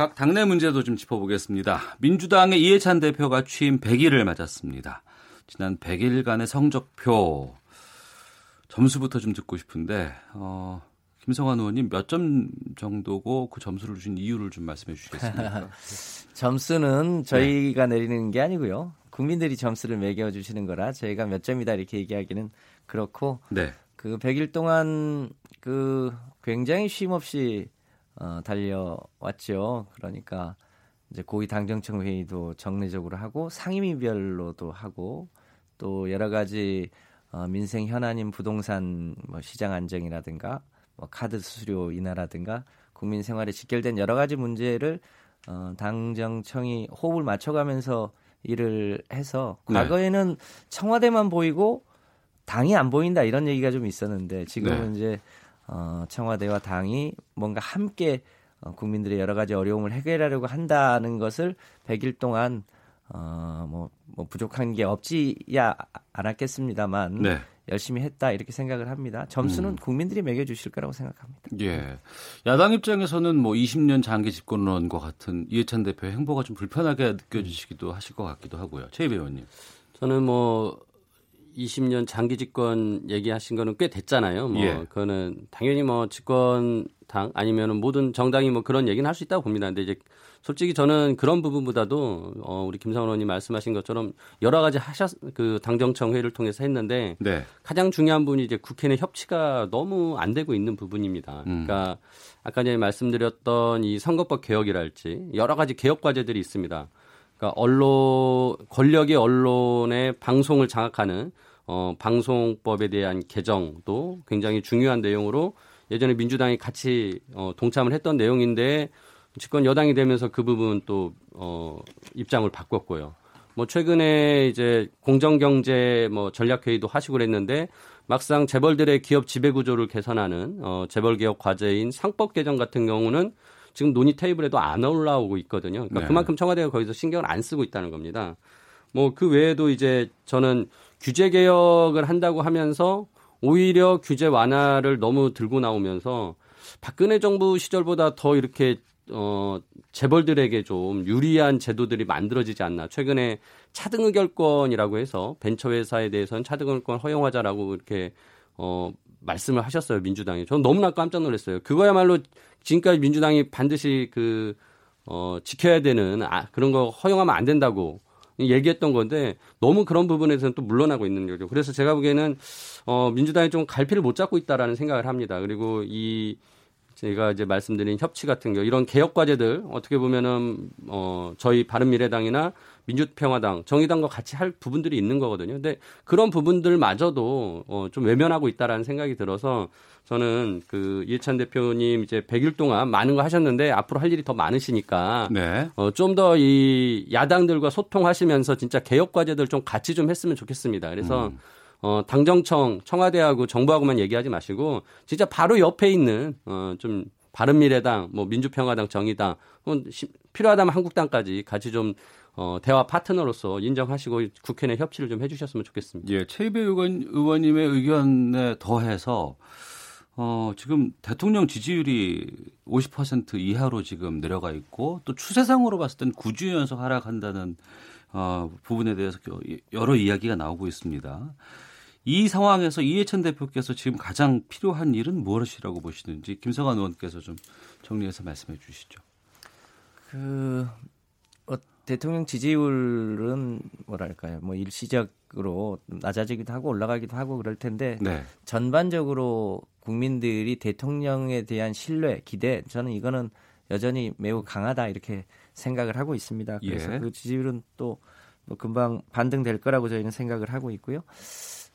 각 당내 문제도 좀 짚어보겠습니다. 민주당의 이해찬 대표가 취임 100일을 맞았습니다. 지난 100일간의 성적표 점수부터 좀 듣고 싶은데 어, 김성환 의원님 몇 점 정도고 그 점수를 주신 이유를 좀 말씀해 주시겠습니까? 점수는 저희가 네. 내리는 게 아니고요. 국민들이 점수를 매겨 주시는 거라 저희가 몇 점이다 이렇게 얘기하기는 그렇고 네. 그 100일 동안 그 굉장히 쉼 없이 어, 달려왔죠. 그러니까 이제 고위 당정청 회의도 정례적으로 하고 상임위별로도 하고 또 여러 가지 어, 민생 현안인 부동산 뭐 시장 안정이라든가 뭐 카드 수수료 인하라든가 국민 생활에 직결된 여러 가지 문제를 어, 당정청이 호흡을 맞춰가면서 일을 해서 네. 과거에는 청와대만 보이고 당이 안 보인다 이런 얘기가 좀 있었는데 지금은 네. 이제 어, 청와대와 당이 뭔가 함께 어, 국민들의 여러 가지 어려움을 해결하려고 한다는 것을 100일 동안 어, 뭐, 뭐 부족한 게 없지야 않았겠습니다만 네. 열심히 했다 이렇게 생각을 합니다. 점수는 음. 국민들이 매겨 주실 거라고 생각합니다. 예. 야당 입장에서는 뭐 20년 장기 집권론과 같은 이해찬 대표의 행보가 좀 불편하게 느껴지시기도 하실 것 같기도 하고요. 최 의원님. 저는 뭐 20년 장기 집권 얘기하신 거는 꽤 됐잖아요. 뭐 예. 그거는 당연히 뭐 집권 당 아니면은 모든 정당이 뭐 그런 얘기는 할 수 있다고 봅니다. 근데 이제 솔직히 저는 그런 부분보다도 어 우리 김상원 의원님 말씀하신 것처럼 여러 가지 하셨 그 당정청 회의를 통해서 했는데 네. 가장 중요한 부분이 이제 국회 내 협치가 너무 안 되고 있는 부분입니다. 음. 그러니까 아까 전에 말씀드렸던 이 선거법 개혁이랄지 여러 가지 개혁 과제들이 있습니다. 그러니까 언론 권력이 언론의 방송을 장악하는 어, 방송법에 대한 개정도 굉장히 중요한 내용으로 예전에 민주당이 같이 어, 동참을 했던 내용인데 집권 여당이 되면서 그 부분 또 어, 입장을 바꿨고요. 뭐 최근에 이제 공정경제 뭐 전략회의도 하시고 그랬는데 막상 재벌들의 기업 지배 구조를 개선하는 어, 재벌 개혁 과제인 상법 개정 같은 경우는 지금 논의 테이블에도 안 올라오고 있거든요. 그러니까 네. 그만큼 청와대가 거기서 신경을 안 쓰고 있다는 겁니다. 뭐 그 외에도 이제 저는 규제 개혁을 한다고 하면서 오히려 규제 완화를 너무 들고 나오면서 박근혜 정부 시절보다 더 이렇게 어 재벌들에게 좀 유리한 제도들이 만들어지지 않나. 최근에 차등 의결권이라고 해서 벤처 회사에 대해서는 차등 의결권 허용하자라고 이렇게 어 말씀을 하셨어요 민주당이. 저는 너무나 깜짝 놀랐어요. 그거야말로 지금까지 민주당이 반드시 그 어, 지켜야 되는 아, 그런 거 허용하면 안 된다고 얘기했던 건데 너무 그런 부분에서는 또 물러나고 있는 거죠. 그래서 제가 보기에는 어, 민주당이 좀 갈피를 못 잡고 있다라는 생각을 합니다. 그리고 이 제가 이제 말씀드린 협치 같은 거 이런 개혁 과제들 어떻게 보면은 어 저희 바른미래당이나 민주평화당, 정의당과 같이 할 부분들이 있는 거거든요. 근데 그런 부분들마저도 어, 좀 외면하고 있다라는 생각이 들어서 저는 그 이해찬 대표님 이제 100일 동안 많은 거 하셨는데 앞으로 할 일이 더 많으시니까 네. 어, 좀 더 이 야당들과 소통하시면서 진짜 개혁 과제들 좀 같이 좀 했으면 좋겠습니다. 그래서 음. 어, 당정청, 청와대하고 정부하고만 얘기하지 마시고 진짜 바로 옆에 있는 어, 좀 바른미래당, 뭐 민주평화당, 정의당, 필요하다면 한국당까지 같이 좀 어, 대화 파트너로서 인정하시고 국회 내 협치를 좀 해주셨으면 좋겠습니다. 예, 최이배 의원, 의원님의 의견에 더해서 어, 지금 대통령 지지율이 50% 이하로 지금 내려가 있고 또 추세상으로 봤을 땐 9주 연속 하락한다는 어, 부분에 대해서 여러 이야기가 나오고 있습니다. 이 상황에서 이해찬 대표께서 지금 가장 필요한 일은 무엇이라고 보시는지 김성환 의원께서 좀 정리해서 말씀해 주시죠. 그 어, 대통령 지지율은 뭐랄까요? 뭐 일시적으로 낮아지기도 하고 올라가기도 하고 그럴 텐데 네. 전반적으로 국민들이 대통령에 대한 신뢰, 기대 저는 이거는 여전히 매우 강하다 이렇게 생각을 하고 있습니다. 그래서 예. 그 지지율은 또뭐 금방 반등될 거라고 저희는 생각을 하고 있고요.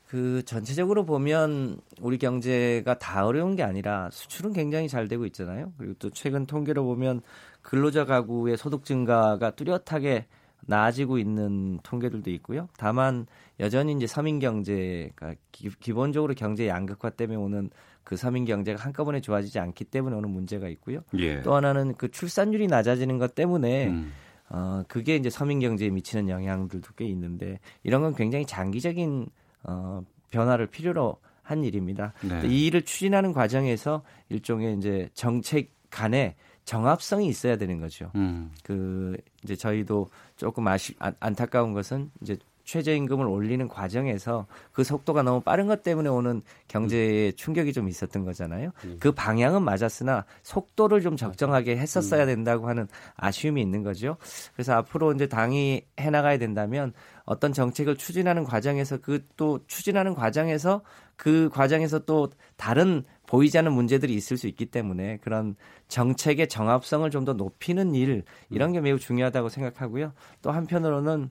그 전체적으로 보면 우리 경제가 다 어려운 게 아니라 수출은 굉장히 잘 되고 있잖아요. 그리고 또 최근 통계로 보면 근로자 가구의 소득 증가가 뚜렷하게 나아지고 있는 통계들도 있고요. 다만 여전히 이제 서민 경제가 기, 본적으로 경제 양극화 때문에 오는 그 서민 경제가 한꺼번에 좋아지지 않기 때문에 오는 문제가 있고요. 예. 또 하나는 그 출산율이 낮아지는 것 때문에 음. 어 그게 이제 서민 경제에 미치는 영향들도 꽤 있는데 이런 건 굉장히 장기적인 어 변화를 필요로 한 일입니다. 네. 이 일을 추진하는 과정에서 일종의 이제 정책 간에 정합성이 있어야 되는 거죠. 음. 그 이제 저희도 조금 아시 안, 안타까운 것은 이제 최저임금을 올리는 과정에서 그 속도가 너무 빠른 것 때문에 오는 경제에 충격이 좀 있었던 거잖아요. 음. 그 방향은 맞았으나 속도를 좀 적정하게 했었어야 음. 된다고 하는 아쉬움이 있는 거죠. 그래서 앞으로 이제 당이 해나가야 된다면 어떤 정책을 추진하는 과정에서 그 또 추진하는 과정에서 그 과정에서 또 다른 보이지 않는 문제들이 있을 수 있기 때문에 그런 정책의 정합성을 좀 더 높이는 일 이런 게 매우 중요하다고 생각하고요. 또 한편으로는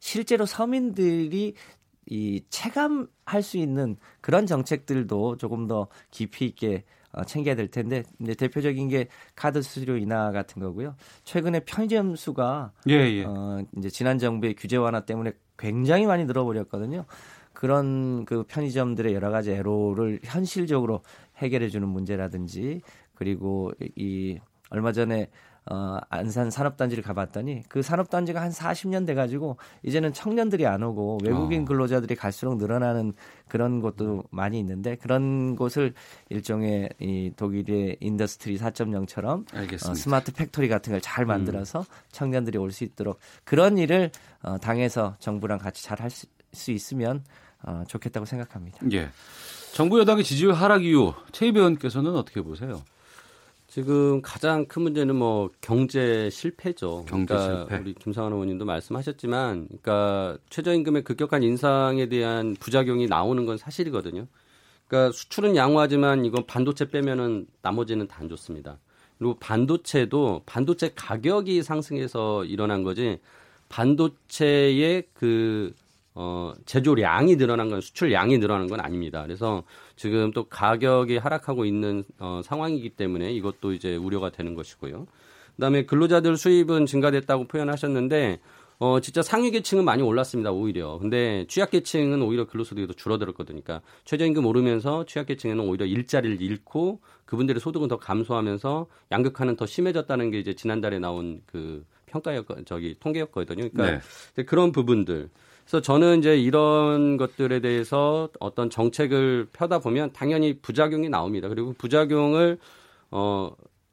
실제로 서민들이 이 체감할 수 있는 그런 정책들도 조금 더 깊이 있게 어, 챙겨야 될 텐데 이제 대표적인 게 카드 수수료 인하 같은 거고요. 최근에 편의점 수가 예, 예. 어, 이제 지난 정부의 규제 완화 때문에 굉장히 많이 늘어버렸거든요. 그런 그 편의점들의 여러 가지 애로를 현실적으로 해결해 주는 문제라든지 그리고 이 얼마 전에 어, 안산 산업단지를 가봤더니 그 산업단지가 한 40년 돼가지고 이제는 청년들이 안 오고 외국인 어. 근로자들이 갈수록 늘어나는 그런 곳도 많이 있는데 그런 곳을 일종의 이 독일의 Industry 4.0처럼 어, smart factory 같은 걸 잘 만들어서 음. 청년들이 올 수 있도록 그런 일을 어, 당에서 정부랑 같이 잘 할 수 있으면 어, 좋겠다고 생각합니다. 예. 정부 여당의 지지율 하락 이후 최 의원께서는 어떻게 보세요? 지금 가장 큰 문제는 뭐 경제 실패죠. 경제 그러니까 실패. 우리 김상환 의원님도 말씀하셨지만, 그러니까 최저임금의 급격한 인상에 대한 부작용이 나오는 건 사실이거든요. 그러니까 수출은 양호하지만 이건 반도체 빼면은 나머지는 다 안 좋습니다. 그리고 반도체도 반도체 가격이 상승해서 일어난 거지 반도체의 그 어, 제조량이 늘어난 건 수출량이 늘어난 건 아닙니다. 그래서 지금 또 가격이 하락하고 있는 어, 상황이기 때문에 이것도 이제 우려가 되는 것이고요. 그다음에 근로자들 수입은 증가됐다고 표현하셨는데 어 진짜 상위 계층은 많이 올랐습니다 오히려 근데 취약 계층은 오히려 근로소득이 더 줄어들었거든요 그러니까 최저임금 오르면서 취약 계층에는 오히려 일자리를 잃고 그분들의 소득은 더 감소하면서 양극화는 더 심해졌다는 게 이제 지난달에 나온 그 평가였 저기 통계였거든요 그러니까 네. 그런 부분들 그래서 저는 이제 이런 것들에 대해서 어떤 정책을 펴다 보면 당연히 부작용이 나옵니다. 그리고 부작용을 어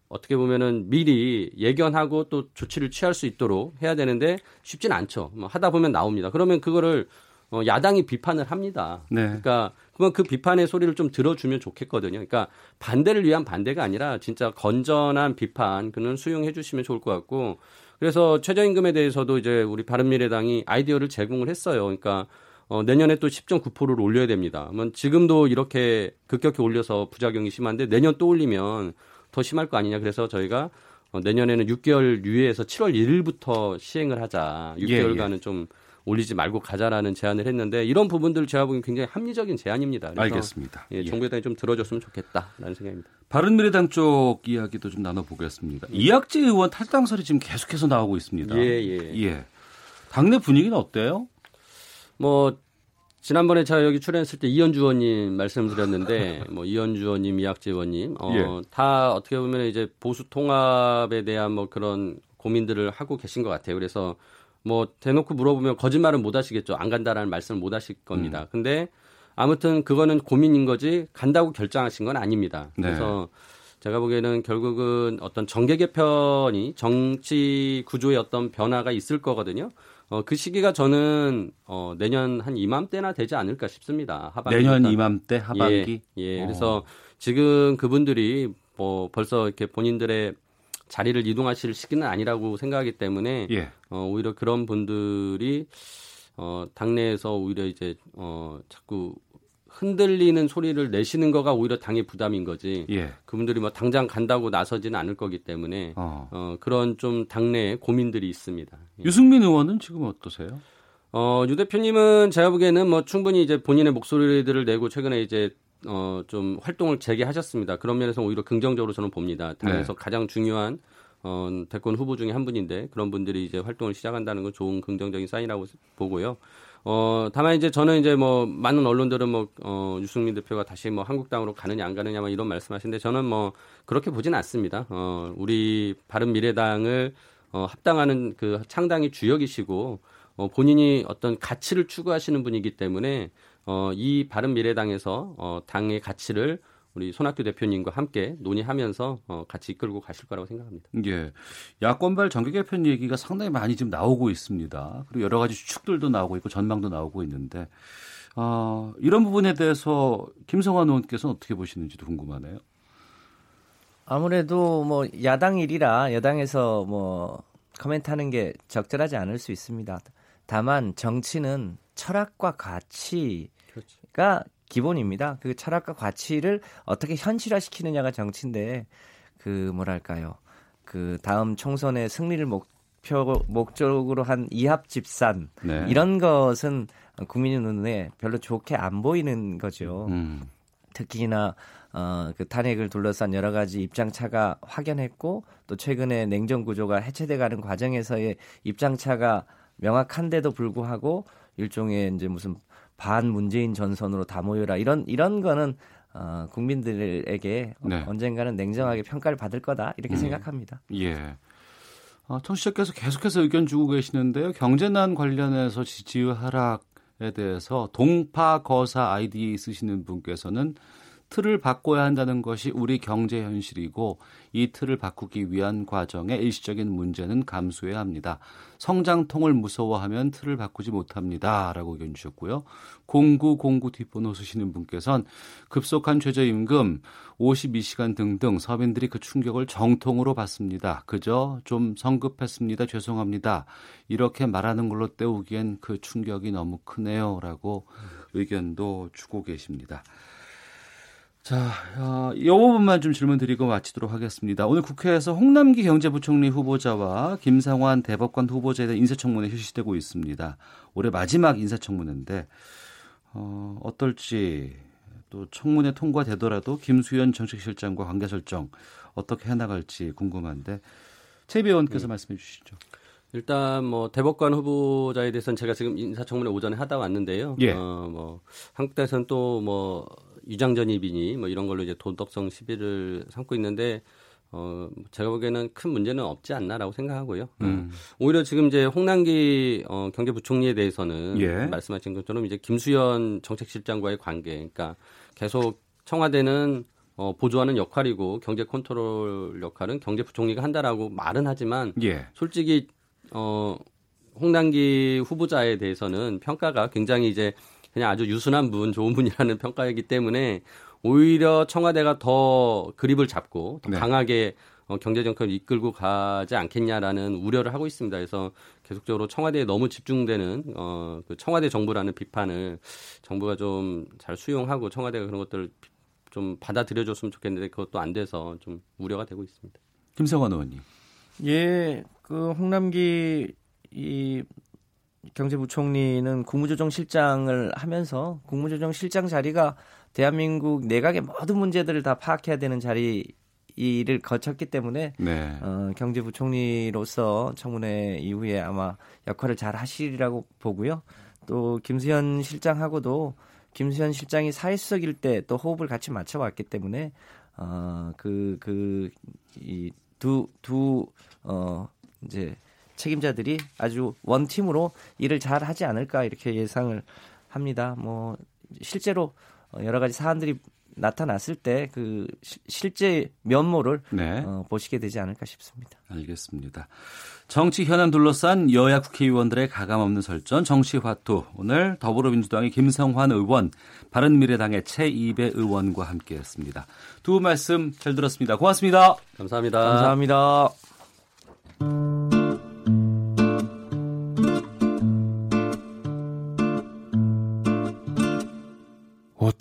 어떻게 보면은 미리 예견하고 또 조치를 취할 수 있도록 해야 되는데 쉽진 않죠. 뭐 하다 보면 나옵니다. 그러면 그거를 어, 야당이 비판을 합니다. 네. 그러니까 그러면 그 비판의 소리를 좀 들어주면 좋겠거든요. 그러니까 반대를 위한 반대가 아니라 진짜 건전한 비판 그는 수용해 주시면 좋을 것 같고 그래서 최저임금에 대해서도 이제 우리 바른미래당이 아이디어를 제공을 했어요. 그러니까 어, 내년에 또 10.9%를 올려야 됩니다. 그러면 지금도 이렇게 급격히 올려서 부작용이 심한데 내년 또 올리면 더 심할 거 아니냐. 그래서 저희가 어, 내년에는 6개월 유예해서 7월 1일부터 시행을 하자. 6개월간은 예, 예. 좀 올리지 말고 가자라는 제안을 했는데 이런 부분들 제가 보기엔 굉장히 합리적인 제안입니다. 알겠습니다. 예, 정부 여당이 좀 들어줬으면 좋겠다라는 생각입니다. 바른미래당 쪽 이야기도 좀 나눠보겠습니다. 예. 이학재 의원 탈당설이 지금 계속해서 나오고 있습니다. 예, 예. 예. 당내 분위기는 어때요? 뭐 지난번에 제가 여기 출연했을 때 이현주 의원님 말씀드렸는데 뭐 이현주 의원님, 이학재 의원님 어, 예. 다 어떻게 보면 이제 보수 통합에 대한 뭐 그런 고민들을 하고 계신 것 같아요. 그래서 뭐 대놓고 물어보면 거짓말은 못 하시겠죠. 안 간다라는 말씀을 못 하실 겁니다. 음. 근데 아무튼 그거는 고민인 거지 간다고 결정하신 건 아닙니다. 네. 그래서 제가 보기에는 결국은 어떤 정계 개편이 정치 구조의 어떤 변화가 있을 거거든요. 어, 그 시기가 저는 어, 내년 한 이맘때나 되지 않을까 싶습니다. 하반기 내년 이맘때 하반기. 예, 예. 그래서 지금 그분들이 뭐 벌써 이렇게 본인들의 자리를 이동하실 시기는 아니라고 생각하기 때문에 예. 어, 오히려 그런 분들이 어, 당내에서 오히려 이제 어, 자꾸 흔들리는 소리를 내시는 거가 오히려 당의 부담인 거지. 예. 그분들이 뭐 당장 간다고 나서지는 않을 거기 때문에 어. 어 그런 좀 당내에 고민들이 있습니다. 예. 유승민 의원은 지금 어떠세요? 어, 유 대표님은 제가 보기에는 뭐 충분히 이제 본인의 목소리들을 내고 최근에 이제 어, 좀 활동을 재개하셨습니다. 그런 면에서 오히려 긍정적으로 저는 봅니다. 당에서 네. 가장 중요한 어, 대권 후보 중에 한 분인데 그런 분들이 이제 활동을 시작한다는 건 좋은 긍정적인 사인이라고 보고요. 어, 다만 이제 저는 이제 뭐 많은 언론들은 뭐 어, 유승민 대표가 다시 뭐 한국당으로 가느냐 안 가느냐 뭐 이런 말씀하시는데 저는 뭐 그렇게 보진 않습니다. 어, 우리 바른 미래당을 어, 합당하는 그 창당이 주역이시고 어, 본인이 어떤 가치를 추구하시는 분이기 때문에 어, 이 바른 미래당에서 어, 당의 가치를 우리 손학규 대표님과 함께 논의하면서 어, 같이 이끌고 가실 거라고 생각합니다. 예. 야권발 정계 개편 얘기가 상당히 많이 지금 나오고 있습니다. 그리고 여러 가지 추측들도 나오고 있고 전망도 나오고 있는데 어, 이런 부분에 대해서 김성환 의원께서는 어떻게 보시는지도 궁금하네요. 아무래도 뭐 야당 일이라 여당에서 뭐 코멘트하는 게 적절하지 않을 수 있습니다. 다만 정치는 철학과 가치 가. 기본입니다. 그 철학과 가치를 어떻게 현실화시키느냐가 정치인데 그 뭐랄까요? 그 다음 총선의 승리를 목표 목적으로 한 이합 집산 네. 이런 것은 국민의 눈에 별로 좋게 안 보이는 거죠. 음. 특히나 어, 그 탄핵을 둘러싼 여러 가지 입장차가 확연했고 또 최근에 냉정 구조가 해체돼가는 과정에서의 입장차가 명확한데도 불구하고 일종의 이제 무슨 반 문재인 전선으로 다 모여라 이런 이런 거는 어, 국민들에게 네. 언젠가는 냉정하게 평가를 받을 거다 이렇게 음. 생각합니다. 예. 어, 청취자께서 계속해서 의견 주고 계시는데요. 경제난 관련해서 지지율 하락에 대해서 동파 거사 아이디 쓰시는 분께서는 틀을 바꿔야 한다는 것이 우리 경제 현실이고 이 틀을 바꾸기 위한 과정에 일시적인 문제는 감수해야 합니다. 성장통을 무서워하면 틀을 바꾸지 못합니다. 라고 의견 주셨고요. 0909 뒷번호 쓰시는 분께서는 급속한 최저임금, 52시간 등등 서민들이 그 충격을 정통으로 받습니다. 그저 좀 성급했습니다. 죄송합니다. 이렇게 말하는 걸로 때우기엔 그 충격이 너무 크네요. 라고 의견도 주고 계십니다. 자, 어, 이 부분만 좀 질문 드리고 마치도록 하겠습니다. 오늘 국회에서 홍남기 경제부총리 후보자와 김상환 대법관 후보자에 대한 인사청문회 실시되고 있습니다. 올해 마지막 인사청문회인데 어, 어떨지 또 청문회 통과되더라도 김수현 정책실장과 관계 설정 어떻게 해나갈지 궁금한데 최비 의원께서 네. 말씀해 주시죠. 일단 뭐 대법관 후보자에 대해서는 제가 지금 인사청문회 오전에 하다 왔는데요. 예. 어, 뭐 한국당에서는 또뭐 유장전입이니 뭐 이런 걸로 이제 도덕성 시비를 삼고 있는데 어 제가 보기에는 큰 문제는 없지 않나라고 생각하고요. 음. 오히려 지금 이제 홍남기 어, 경제부총리에 대해서는 예. 말씀하신 것처럼 이제 김수현 정책실장과의 관계, 그러니까 계속 청와대는 어, 보조하는 역할이고 경제 컨트롤 역할은 경제부총리가 한다라고 말은 하지만 예. 솔직히 어, 홍남기 후보자에 대해서는 평가가 굉장히 이제 그냥 아주 유순한 분, 좋은 분이라는 평가이기 때문에 오히려 청와대가 더 그립을 잡고 더 네. 강하게 어, 경제 정책을 이끌고 가지 않겠냐라는 우려를 하고 있습니다. 그래서 계속적으로 청와대에 너무 집중되는 어, 그 청와대 정부라는 비판을 정부가 좀 잘 수용하고 청와대가 그런 것들을 좀 받아들여줬으면 좋겠는데 그것도 안 돼서 좀 우려가 되고 있습니다. 김성환 의원님. 예, 그 홍남기 이 경제부총리는 국무조정실장을 하면서 국무조정실장 자리가 대한민국 내각의 모든 문제들을 다 파악해야 되는 자리 이를 거쳤기 때문에 네. 어, 경제부총리로서 청문회 이후에 아마 역할을 잘 하시리라고 보고요. 또 김수현 실장하고도 김수현 실장이 사회수석일 때 또 호흡을 같이 맞춰왔기 때문에 어, 그 그 이 두 두 어, 이제 책임자들이 아주 원팀으로 일을 잘 하지 않을까 이렇게 예상을 합니다. 뭐 실제로 여러 가지 사안들이 나타났을 때 그 실제 면모를 네. 어, 보시게 되지 않을까 싶습니다. 알겠습니다. 정치 현안 둘러싼 여야 국회의원들의 가감없는 설전 정치화투 오늘 더불어민주당의 김성환 의원, 바른미래당의 최이배 의원과 함께했습니다. 두 말씀 잘 들었습니다. 고맙습니다. 감사합니다. 감사합니다.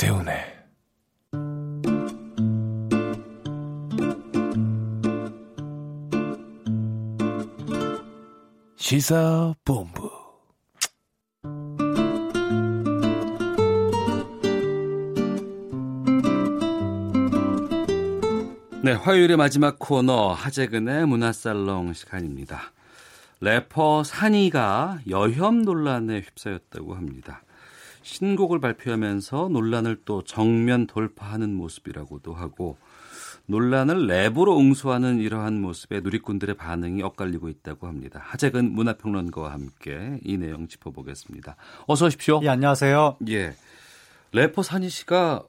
때문에. 시사본부. 네, 화요일의 마지막 코너 하재근의 문화살롱 시간입니다. 래퍼 산이가 여혐 논란에 휩싸였다고 합니다. 신곡을 발표하면서 논란을 또 정면 돌파하는 모습이라고도 하고 논란을 랩으로 응수하는 이러한 모습에 누리꾼들의 반응이 엇갈리고 있다고 합니다. 하재근 문화평론가와 함께 이 내용 짚어보겠습니다. 어서 오십시오. 예, 안녕하세요. 예. 래퍼 산이 씨가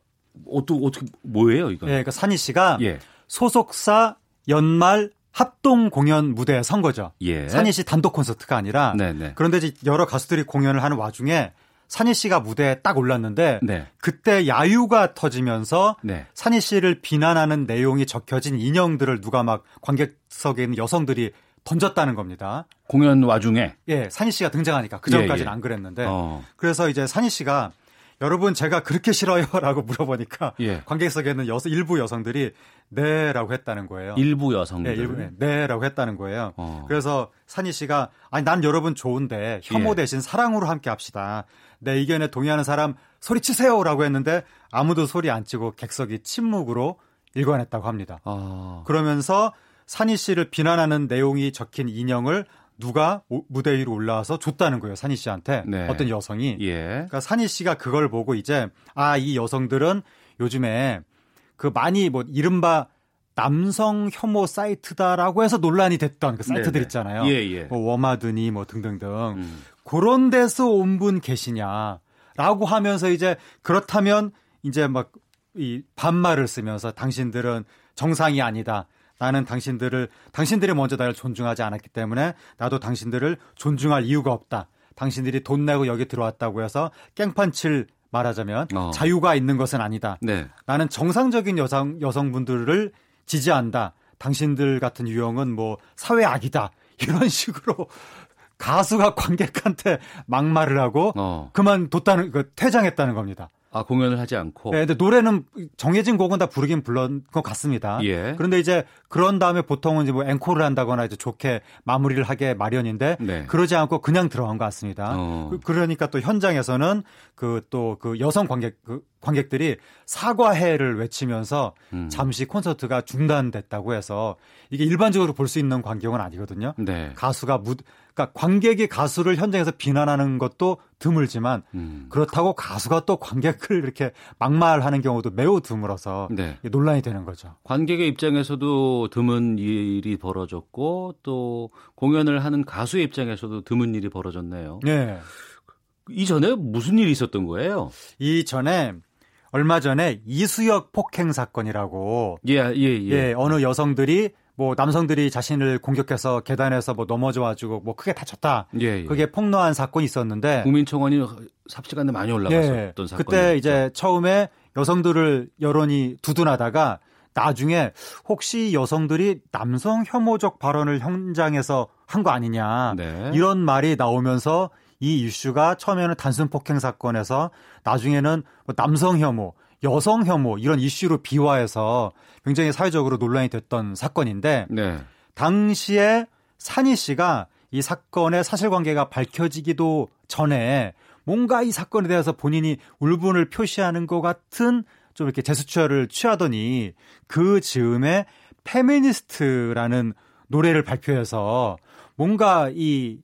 어떻게 어떻게 뭐예요, 이거? 예, 그러니까 산이 씨가 예. 소속사 연말 합동 공연 무대에 선 거죠. 예. 산이 씨 단독 콘서트가 아니라 네네. 그런데 이제 여러 가수들이 공연을 하는 와중에 산이 씨가 무대에 딱 올랐는데 네. 그때 야유가 터지면서 네. 산이 씨를 비난하는 내용이 적혀진 인형들을 누가 막 관객석에 있는 여성들이 던졌다는 겁니다. 공연 와중에 예, 산이 씨가 등장하니까 그 전까지는 예, 예. 안 그랬는데 어. 그래서 이제 산이 씨가 여러분 제가 그렇게 싫어요라고 물어보니까 예. 관객석에 있는 여성 일부 여성들이 네라고 했다는 거예요. 일부 여성들. 네, 일부 네라고 했다는 거예요. 어. 그래서 산희 씨가 아니 난 여러분 좋은데 혐오 예. 대신 사랑으로 함께 합시다. 내 의견에 동의하는 사람 소리 치세요라고 했는데 아무도 소리 안 치고 객석이 침묵으로 일관했다고 합니다. 어. 그러면서 산희 씨를 비난하는 내용이 적힌 인형을 누가 무대 위로 올라와서 줬다는 거예요. 산희 씨한테 네. 어떤 여성이. 예. 그러니까 산희 씨가 그걸 보고 이제 아 이 여성들은 요즘에 그 많이 뭐 이른바 남성 혐오 사이트다라고 해서 논란이 됐던 그 사이트들 네네. 있잖아요. 예, 예. 뭐 워마드니 뭐 등등등. 음. 그런 데서 온 분 계시냐라고 하면서 이제 그렇다면 이제 막 이 반말을 쓰면서 당신들은 정상이 아니다. 나는 당신들을 당신들이 먼저 나를 존중하지 않았기 때문에 나도 당신들을 존중할 이유가 없다. 당신들이 돈 내고 여기 들어왔다고 해서 깽판 칠 말하자면 어. 자유가 있는 것은 아니다. 네. 나는 정상적인 여성 여성분들을 지지한다. 당신들 같은 유형은 뭐 사회 악이다. 이런 식으로 가수가 관객한테 막말을 하고 어. 그만뒀다는 그 퇴장했다는 겁니다. 아 공연을 하지 않고. 네, 근데 노래는 정해진 곡은 다 부르긴 불렀 것 같습니다. 예. 그런데 이제 그런 다음에 보통은 이제 뭐 앵콜을 한다거나 이제 좋게 마무리를 하게 마련인데 네. 그러지 않고 그냥 들어간 것 같습니다. 어. 그, 그러니까 또 현장에서는 그 또그 그 여성 관객 그 관객들이 사과해를 외치면서 음. 잠시 콘서트가 중단됐다고 해서 이게 일반적으로 볼 수 있는 광경은 아니거든요. 네. 가수가 무 그러니까 관객이 가수를 현장에서 비난하는 것도 드물지만 음. 그렇다고 가수가 또 관객을 이렇게 막말하는 경우도 매우 드물어서 네. 논란이 되는 거죠. 관객의 입장에서도 드문 일이 벌어졌고 또 공연을 하는 가수의 입장에서도 드문 일이 벌어졌네요. 네. 이전에 무슨 일이 있었던 거예요? 이전에 얼마 전에 이수역 폭행 사건이라고 예, 예, 예. 예 어느 여성들이 뭐 남성들이 자신을 공격해서 계단에서 뭐 넘어져 가지고 뭐 크게 다쳤다. 예, 예. 그게 폭로한 사건이 있었는데 국민청원이 삽시간에 많이 올라갔었던 예, 사건. 그때 이제 처음에 여성들을 여론이 두둔하다가 나중에 혹시 여성들이 남성 혐오적 발언을 현장에서 한 거 아니냐 네. 이런 말이 나오면서 이 이슈가 처음에는 단순 폭행 사건에서 나중에는 뭐 남성 혐오, 여성 혐오 이런 이슈로 비화해서 굉장히 사회적으로 논란이 됐던 사건인데 네. 당시에 산이 씨가 이 사건의 사실관계가 밝혀지기도 전에 뭔가 이 사건에 대해서 본인이 울분을 표시하는 것 같은 좀 이렇게 제스처를 취하더니 그 즈음에 페미니스트라는 노래를 발표해서 뭔가 이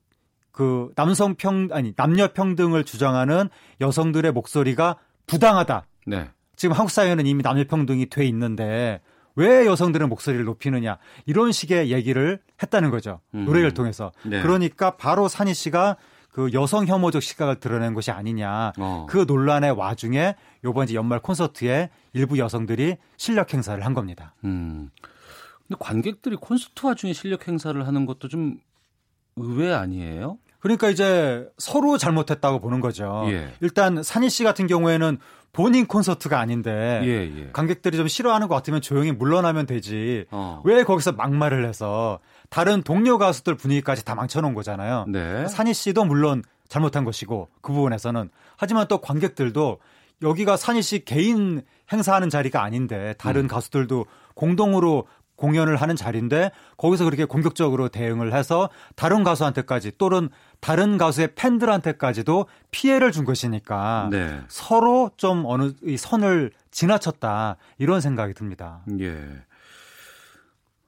그 남성 평 아니 남녀 평등을 주장하는 여성들의 목소리가 부당하다. 네. 지금 한국 사회는 이미 남녀평등이 돼 있는데 왜 여성들은 목소리를 높이느냐 이런 식의 얘기를 했다는 거죠 음. 노래를 통해서 네. 그러니까 바로 산희 씨가 그 여성 혐오적 시각을 드러낸 것이 아니냐 어. 그 논란의 와중에 요번 이제 연말 콘서트에 일부 여성들이 실력 행사를 한 겁니다. 음. 근데 관객들이 콘서트 와중에 실력 행사를 하는 것도 좀 의외 아니에요? 그러니까 이제 서로 잘못했다고 보는 거죠. 예. 일단 산희 씨 같은 경우에는 본인 콘서트가 아닌데 예, 예. 관객들이 좀 싫어하는 것 같으면 조용히 물러나면 되지. 어. 왜 거기서 막말을 해서 다른 동료 가수들 분위기까지 다 망쳐놓은 거잖아요. 네. 산희 씨도 물론 잘못한 것이고 그 부분에서는 하지만 또 관객들도 여기가 산희 씨 개인 행사하는 자리가 아닌데 다른 음. 가수들도 공동으로 공연을 하는 자리인데 거기서 그렇게 공격적으로 대응을 해서 다른 가수한테까지 또는 다른 가수의 팬들한테까지도 피해를 준 것이니까 네. 서로 좀 어느 이 선을 지나쳤다 이런 생각이 듭니다. 예.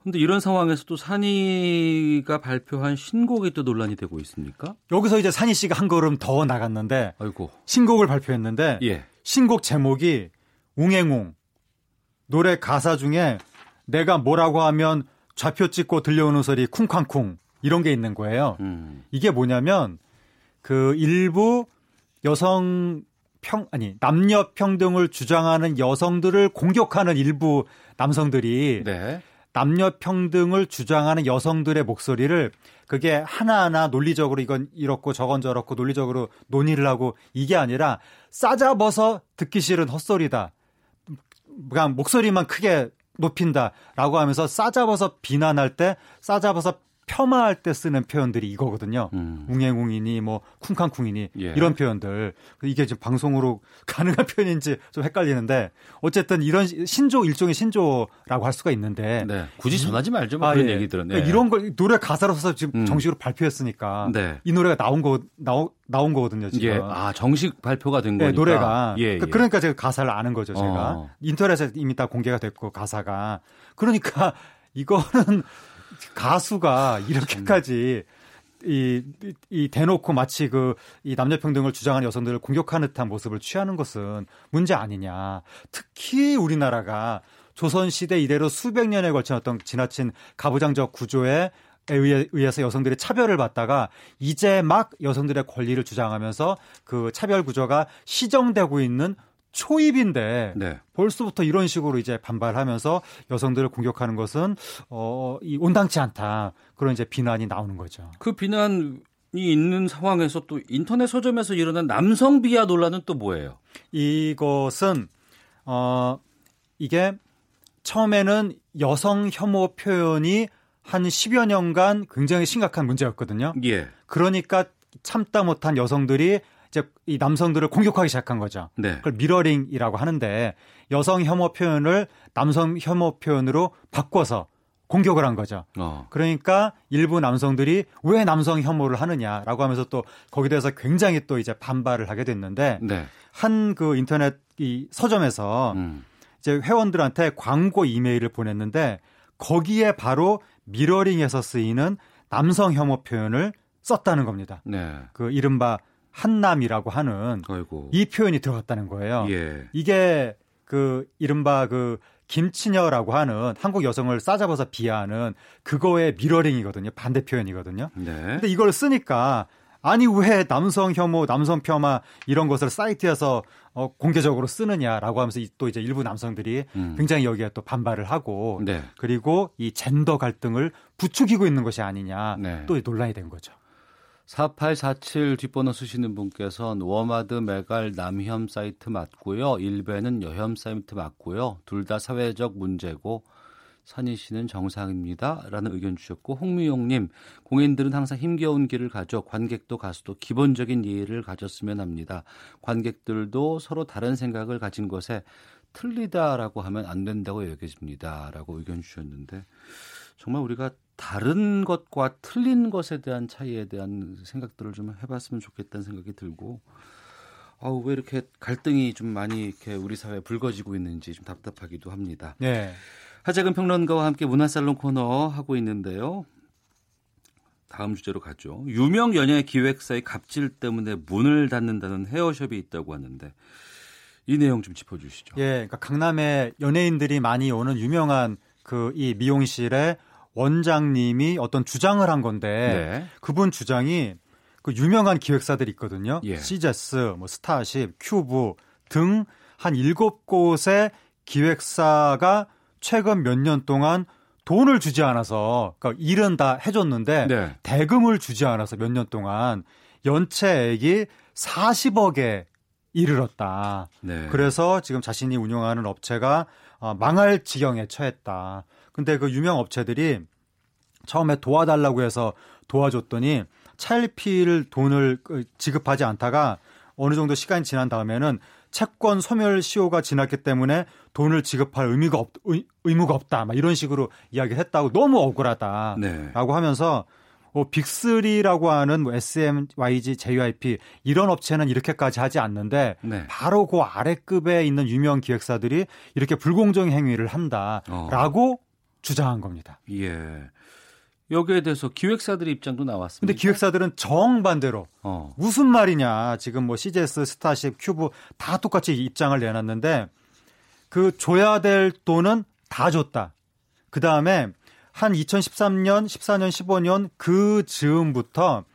근데 이런 상황에서 또 산이가 발표한 신곡이 또 논란이 되고 있습니까? 여기서 이제 산이 씨가 한 걸음 더 나갔는데 아이고. 신곡을 발표했는데 예. 신곡 제목이 웅행웅 노래 가사 중에 내가 뭐라고 하면 좌표 찍고 들려오는 소리 쿵쾅쿵 이런 게 있는 거예요. 음. 이게 뭐냐면 그 일부 여성 평 아니 남녀 평등을 주장하는 여성들을 공격하는 일부 남성들이 네. 남녀 평등을 주장하는 여성들의 목소리를 그게 하나하나 논리적으로 이건 이렇고 저건 저렇고 논리적으로 논의를 하고 이게 아니라 싸잡아서 듣기 싫은 헛소리다. 그냥 목소리만 크게 높인다라고 하면서 싸잡아서 비난할 때 싸잡아서 폄하할 때 쓰는 표현들이 이거거든요. 음. 웅행웅이니 뭐 쿵쾅쿵이니 예. 이런 표현들 이게 지금 방송으로 가능한 표현인지 좀 헷갈리는데 어쨌든 이런 신조 일종의 신조라고 할 수가 있는데 네. 굳이 전하지 말죠. 뭐 아, 그런 예. 얘기들은 네. 이런 걸 노래 가사로 써서 지금 음. 정식으로 발표했으니까 네. 이 노래가 나온 거 나오, 나온 거거든요. 지금 예. 아 정식 발표가 된 네, 거니까 노래가 예, 그, 예. 그러니까 제가 가사를 아는 거죠. 제가 어. 인터넷에 이미 다 공개가 됐고 가사가 그러니까 이거는 가수가 이렇게까지 이, 이 대놓고 마치 그, 이 남녀평등을 주장하는 여성들을 공격하는 듯한 모습을 취하는 것은 문제 아니냐. 특히 우리나라가 조선시대 이래로 수백 년에 걸친 어떤 지나친 가부장적 구조에 의해, 의해서 여성들이 차별을 받다가 이제 막 여성들의 권리를 주장하면서 그 차별 구조가 시정되고 있는 초입인데 네. 벌써부터 이런 식으로 이제 반발하면서 여성들을 공격하는 것은 어, 이 온당치 않다 그런 이제 비난이 나오는 거죠. 그 비난 이 있는 상황에서 또 인터넷 서점에서 일어난 남성 비하 논란은 또 뭐예요? 이것은 어 이게 처음에는 여성 혐오 표현이 한 10여 년간 굉장히 심각한 문제였거든요. 예. 그러니까 참다 못한 여성들이 이제 이 남성들을 공격하기 시작한 거죠. 네. 그걸 미러링이라고 하는데 여성 혐오 표현을 남성 혐오 표현으로 바꿔서 공격을 한 거죠. 어. 그러니까 일부 남성들이 왜 남성 혐오를 하느냐라고 하면서 또 거기에 대해서 굉장히 또 이제 반발을 하게 됐는데 네. 한그 인터넷 이 서점에서 음. 이제 회원들한테 광고 이메일을 보냈는데 거기에 바로 미러링에서 쓰이는 남성 혐오 표현을 썼다는 겁니다. 네. 그 이른바 한남이라고 하는 아이고. 이 표현이 들어갔다는 거예요. 예. 이게 그 이른바 그 김치녀라고 하는 한국 여성을 싸잡아서 비하하는 그거의 미러링이거든요. 반대 표현이거든요. 네. 근데 이걸 쓰니까 아니 왜 남성 혐오, 남성 폄하 이런 것을 사이트에서 어, 공개적으로 쓰느냐라고 하면서 또 이제 일부 남성들이 음. 굉장히 여기에 또 반발을 하고 네. 그리고 이 젠더 갈등을 부추기고 있는 것이 아니냐 네. 또 논란이 된 거죠. 4847 뒷번호 쓰시는 분께서는 워마드 메갈 남혐 사이트 맞고요. 일베는 여혐 사이트 맞고요. 둘 다 사회적 문제고 선희 씨는 정상입니다. 라는 의견 주셨고 홍미용님 공인들은 항상 힘겨운 길을 가져 관객도 가수도 기본적인 이해를 가졌으면 합니다. 관객들도 서로 다른 생각을 가진 것에 틀리다라고 하면 안 된다고 여겨집니다. 라고 의견 주셨는데 정말 우리가 다른 것과 틀린 것에 대한 차이에 대한 생각들을 좀 해봤으면 좋겠다는 생각이 들고 아우 왜 이렇게 갈등이 좀 많이 이렇게 우리 사회에 불거지고 있는지 좀 답답하기도 합니다. 네. 하재근 평론가와 함께 문화살롱 코너 하고 있는데요. 다음 주제로 가죠. 유명 연예 기획사의 갑질 때문에 문을 닫는다는 헤어숍이 있다고 하는데 이 내용 좀 짚어주시죠. 예, 그러니까 강남에 연예인들이 많이 오는 유명한 그 이 미용실에 원장님이 어떤 주장을 한 건데 네. 그분 주장이 그 유명한 기획사들이 있거든요. 예. 시제스, 뭐 스타쉽, 큐브 등 한 일곱 곳의 기획사가 최근 몇 년 동안 돈을 주지 않아서 그러니까 일은 다 해줬는데 네. 대금을 주지 않아서 몇 년 동안 연체액이 40억에 이르렀다. 네. 그래서 지금 자신이 운영하는 업체가 어, 망할 지경에 처했다. 근데 그 유명 업체들이 처음에 도와달라고 해서 도와줬더니 차일피일 돈을 그 지급하지 않다가 어느 정도 시간이 지난 다음에는 채권 소멸 시효가 지났기 때문에 돈을 지급할 의미가 없, 의, 무가 없다. 막 이런 식으로 이야기를 했다고 너무 억울하다라고 네. 하면서 뭐 빅3라고 하는 뭐 SM, YG, JYP 이런 업체는 이렇게까지 하지 않는데 네. 바로 그 아래급에 있는 유명 기획사들이 이렇게 불공정 행위를 한다라고 어. 주장한 겁니다. 예. 여기에 대해서 기획사들의 입장도 나왔습니다. 근데 기획사들은 정반대로 어. 무슨 말이냐. 지금 뭐 씨제스, 스타쉽, 큐브 다 똑같이 입장을 내놨는데 그 줘야 될 돈은 다 줬다. 그 다음에 한 2013년, 14년, 15년 그 즈음부터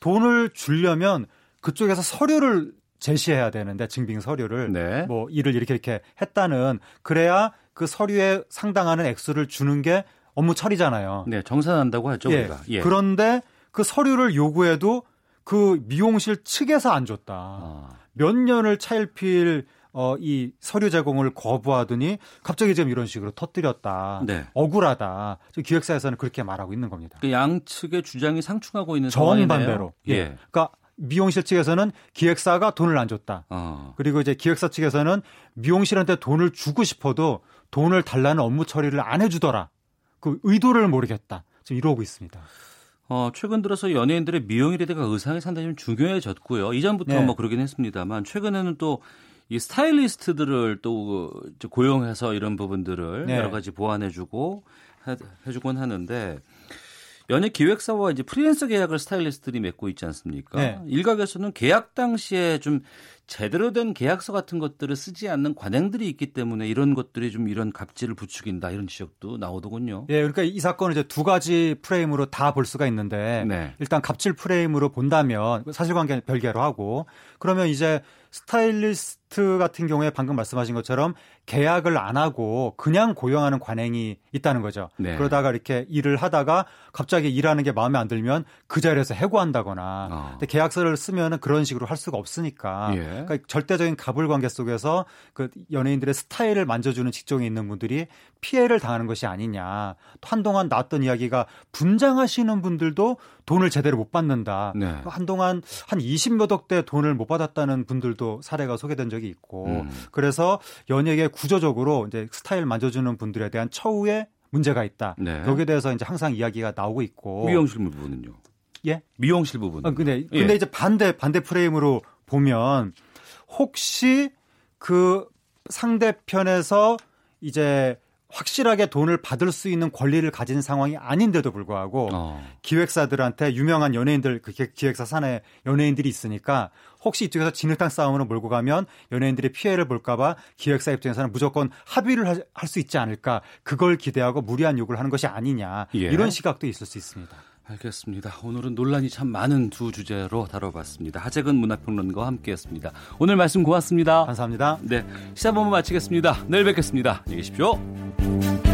돈을 주려면 그쪽에서 서류를 제시해야 되는데 증빙 서류를 네. 뭐 일을 이렇게 이렇게 했다는 그래야 그 서류에 상당하는 액수를 주는 게 업무 처리잖아요. 네, 정산한다고 하죠. 예. 예. 그런데 그 서류를 요구해도 그 미용실 측에서 안 줬다. 아. 몇 년을 차일필 어, 이 서류 제공을 거부하더니 갑자기 지금 이런 식으로 터뜨렸다. 네. 억울하다. 기획사에서는 그렇게 말하고 있는 겁니다. 그 양측의 주장이 상충하고 있는 정반대로. 예. 예. 그러니까 미용실 측에서는 기획사가 돈을 안 줬다. 어. 그리고 이제 기획사 측에서는 미용실한테 돈을 주고 싶어도 돈을 달라는 업무 처리를 안 해주더라. 그 의도를 모르겠다. 지금 이러고 있습니다. 어, 최근 들어서 연예인들의 미용일에 대한 의상이 상당히 좀 중요해졌고요. 이전부터 네. 뭐 그러긴 했습니다만 최근에는 또 이 스타일리스트들을 또 고용해서 이런 부분들을 네. 여러 가지 보완해주고 해주곤 하는데 연예 기획사와 이제 프리랜서 계약을 스타일리스트들이 맺고 있지 않습니까? 네. 일각에서는 계약 당시에 좀 제대로 된 계약서 같은 것들을 쓰지 않는 관행들이 있기 때문에 이런 것들이 좀 이런 갑질을 부추긴다 이런 지적도 나오더군요. 예, 그러니까 이 사건을 이제 두 가지 프레임으로 다 볼 수가 있는데 네. 일단 갑질 프레임으로 본다면 사실관계 별개로 하고 그러면 이제 스타일리스트 같은 경우에 방금 말씀하신 것처럼 계약을 안 하고 그냥 고용하는 관행이 있다는 거죠. 네. 그러다가 이렇게 일을 하다가 갑자기 일하는 게 마음에 안 들면 그 자리에서 해고한다거나. 어. 근데 계약서를 쓰면은 그런 식으로 할 수가 없으니까. 예. 그러니까 절대적인 가불 관계 속에서 그 연예인들의 스타일을 만져주는 직종에 있는 분들이 피해를 당하는 것이 아니냐. 한동안 나왔던 이야기가 분장하시는 분들도 돈을 제대로 못 받는다. 네. 한동안 한 20몇 억대 돈을 못 받았다는 분들도 사례가 소개된 적이 있고. 음. 그래서 연예계 구조적으로 이제 스타일 만져주는 분들에 대한 처우에 문제가 있다. 네. 여기에 대해서 이제 항상 이야기가 나오고 있고. 미용실 부분은요? 예? 미용실 부분. 아, 근데 근데 예. 이제 반대 반대 프레임으로 보면 혹시 그 상대편에서 이제 확실하게 돈을 받을 수 있는 권리를 가진 상황이 아닌데도 불구하고 어. 기획사들한테 유명한 연예인들 그 기획사 산에 연예인들이 있으니까 혹시 이쪽에서 진흙탕 싸움으로 몰고 가면 연예인들이 피해를 볼까봐 기획사 입장에서는 무조건 합의를 할 수 있지 않을까 그걸 기대하고 무리한 요구를 하는 것이 아니냐 예. 이런 시각도 있을 수 있습니다. 알겠습니다. 오늘은 논란이 참 많은 두 주제로 다뤄봤습니다. 하재근 문화평론가와 함께했습니다. 오늘 말씀 고맙습니다. 감사합니다. 네, 시사 본부 마치겠습니다. 내일 뵙겠습니다. 안녕히 계십시오.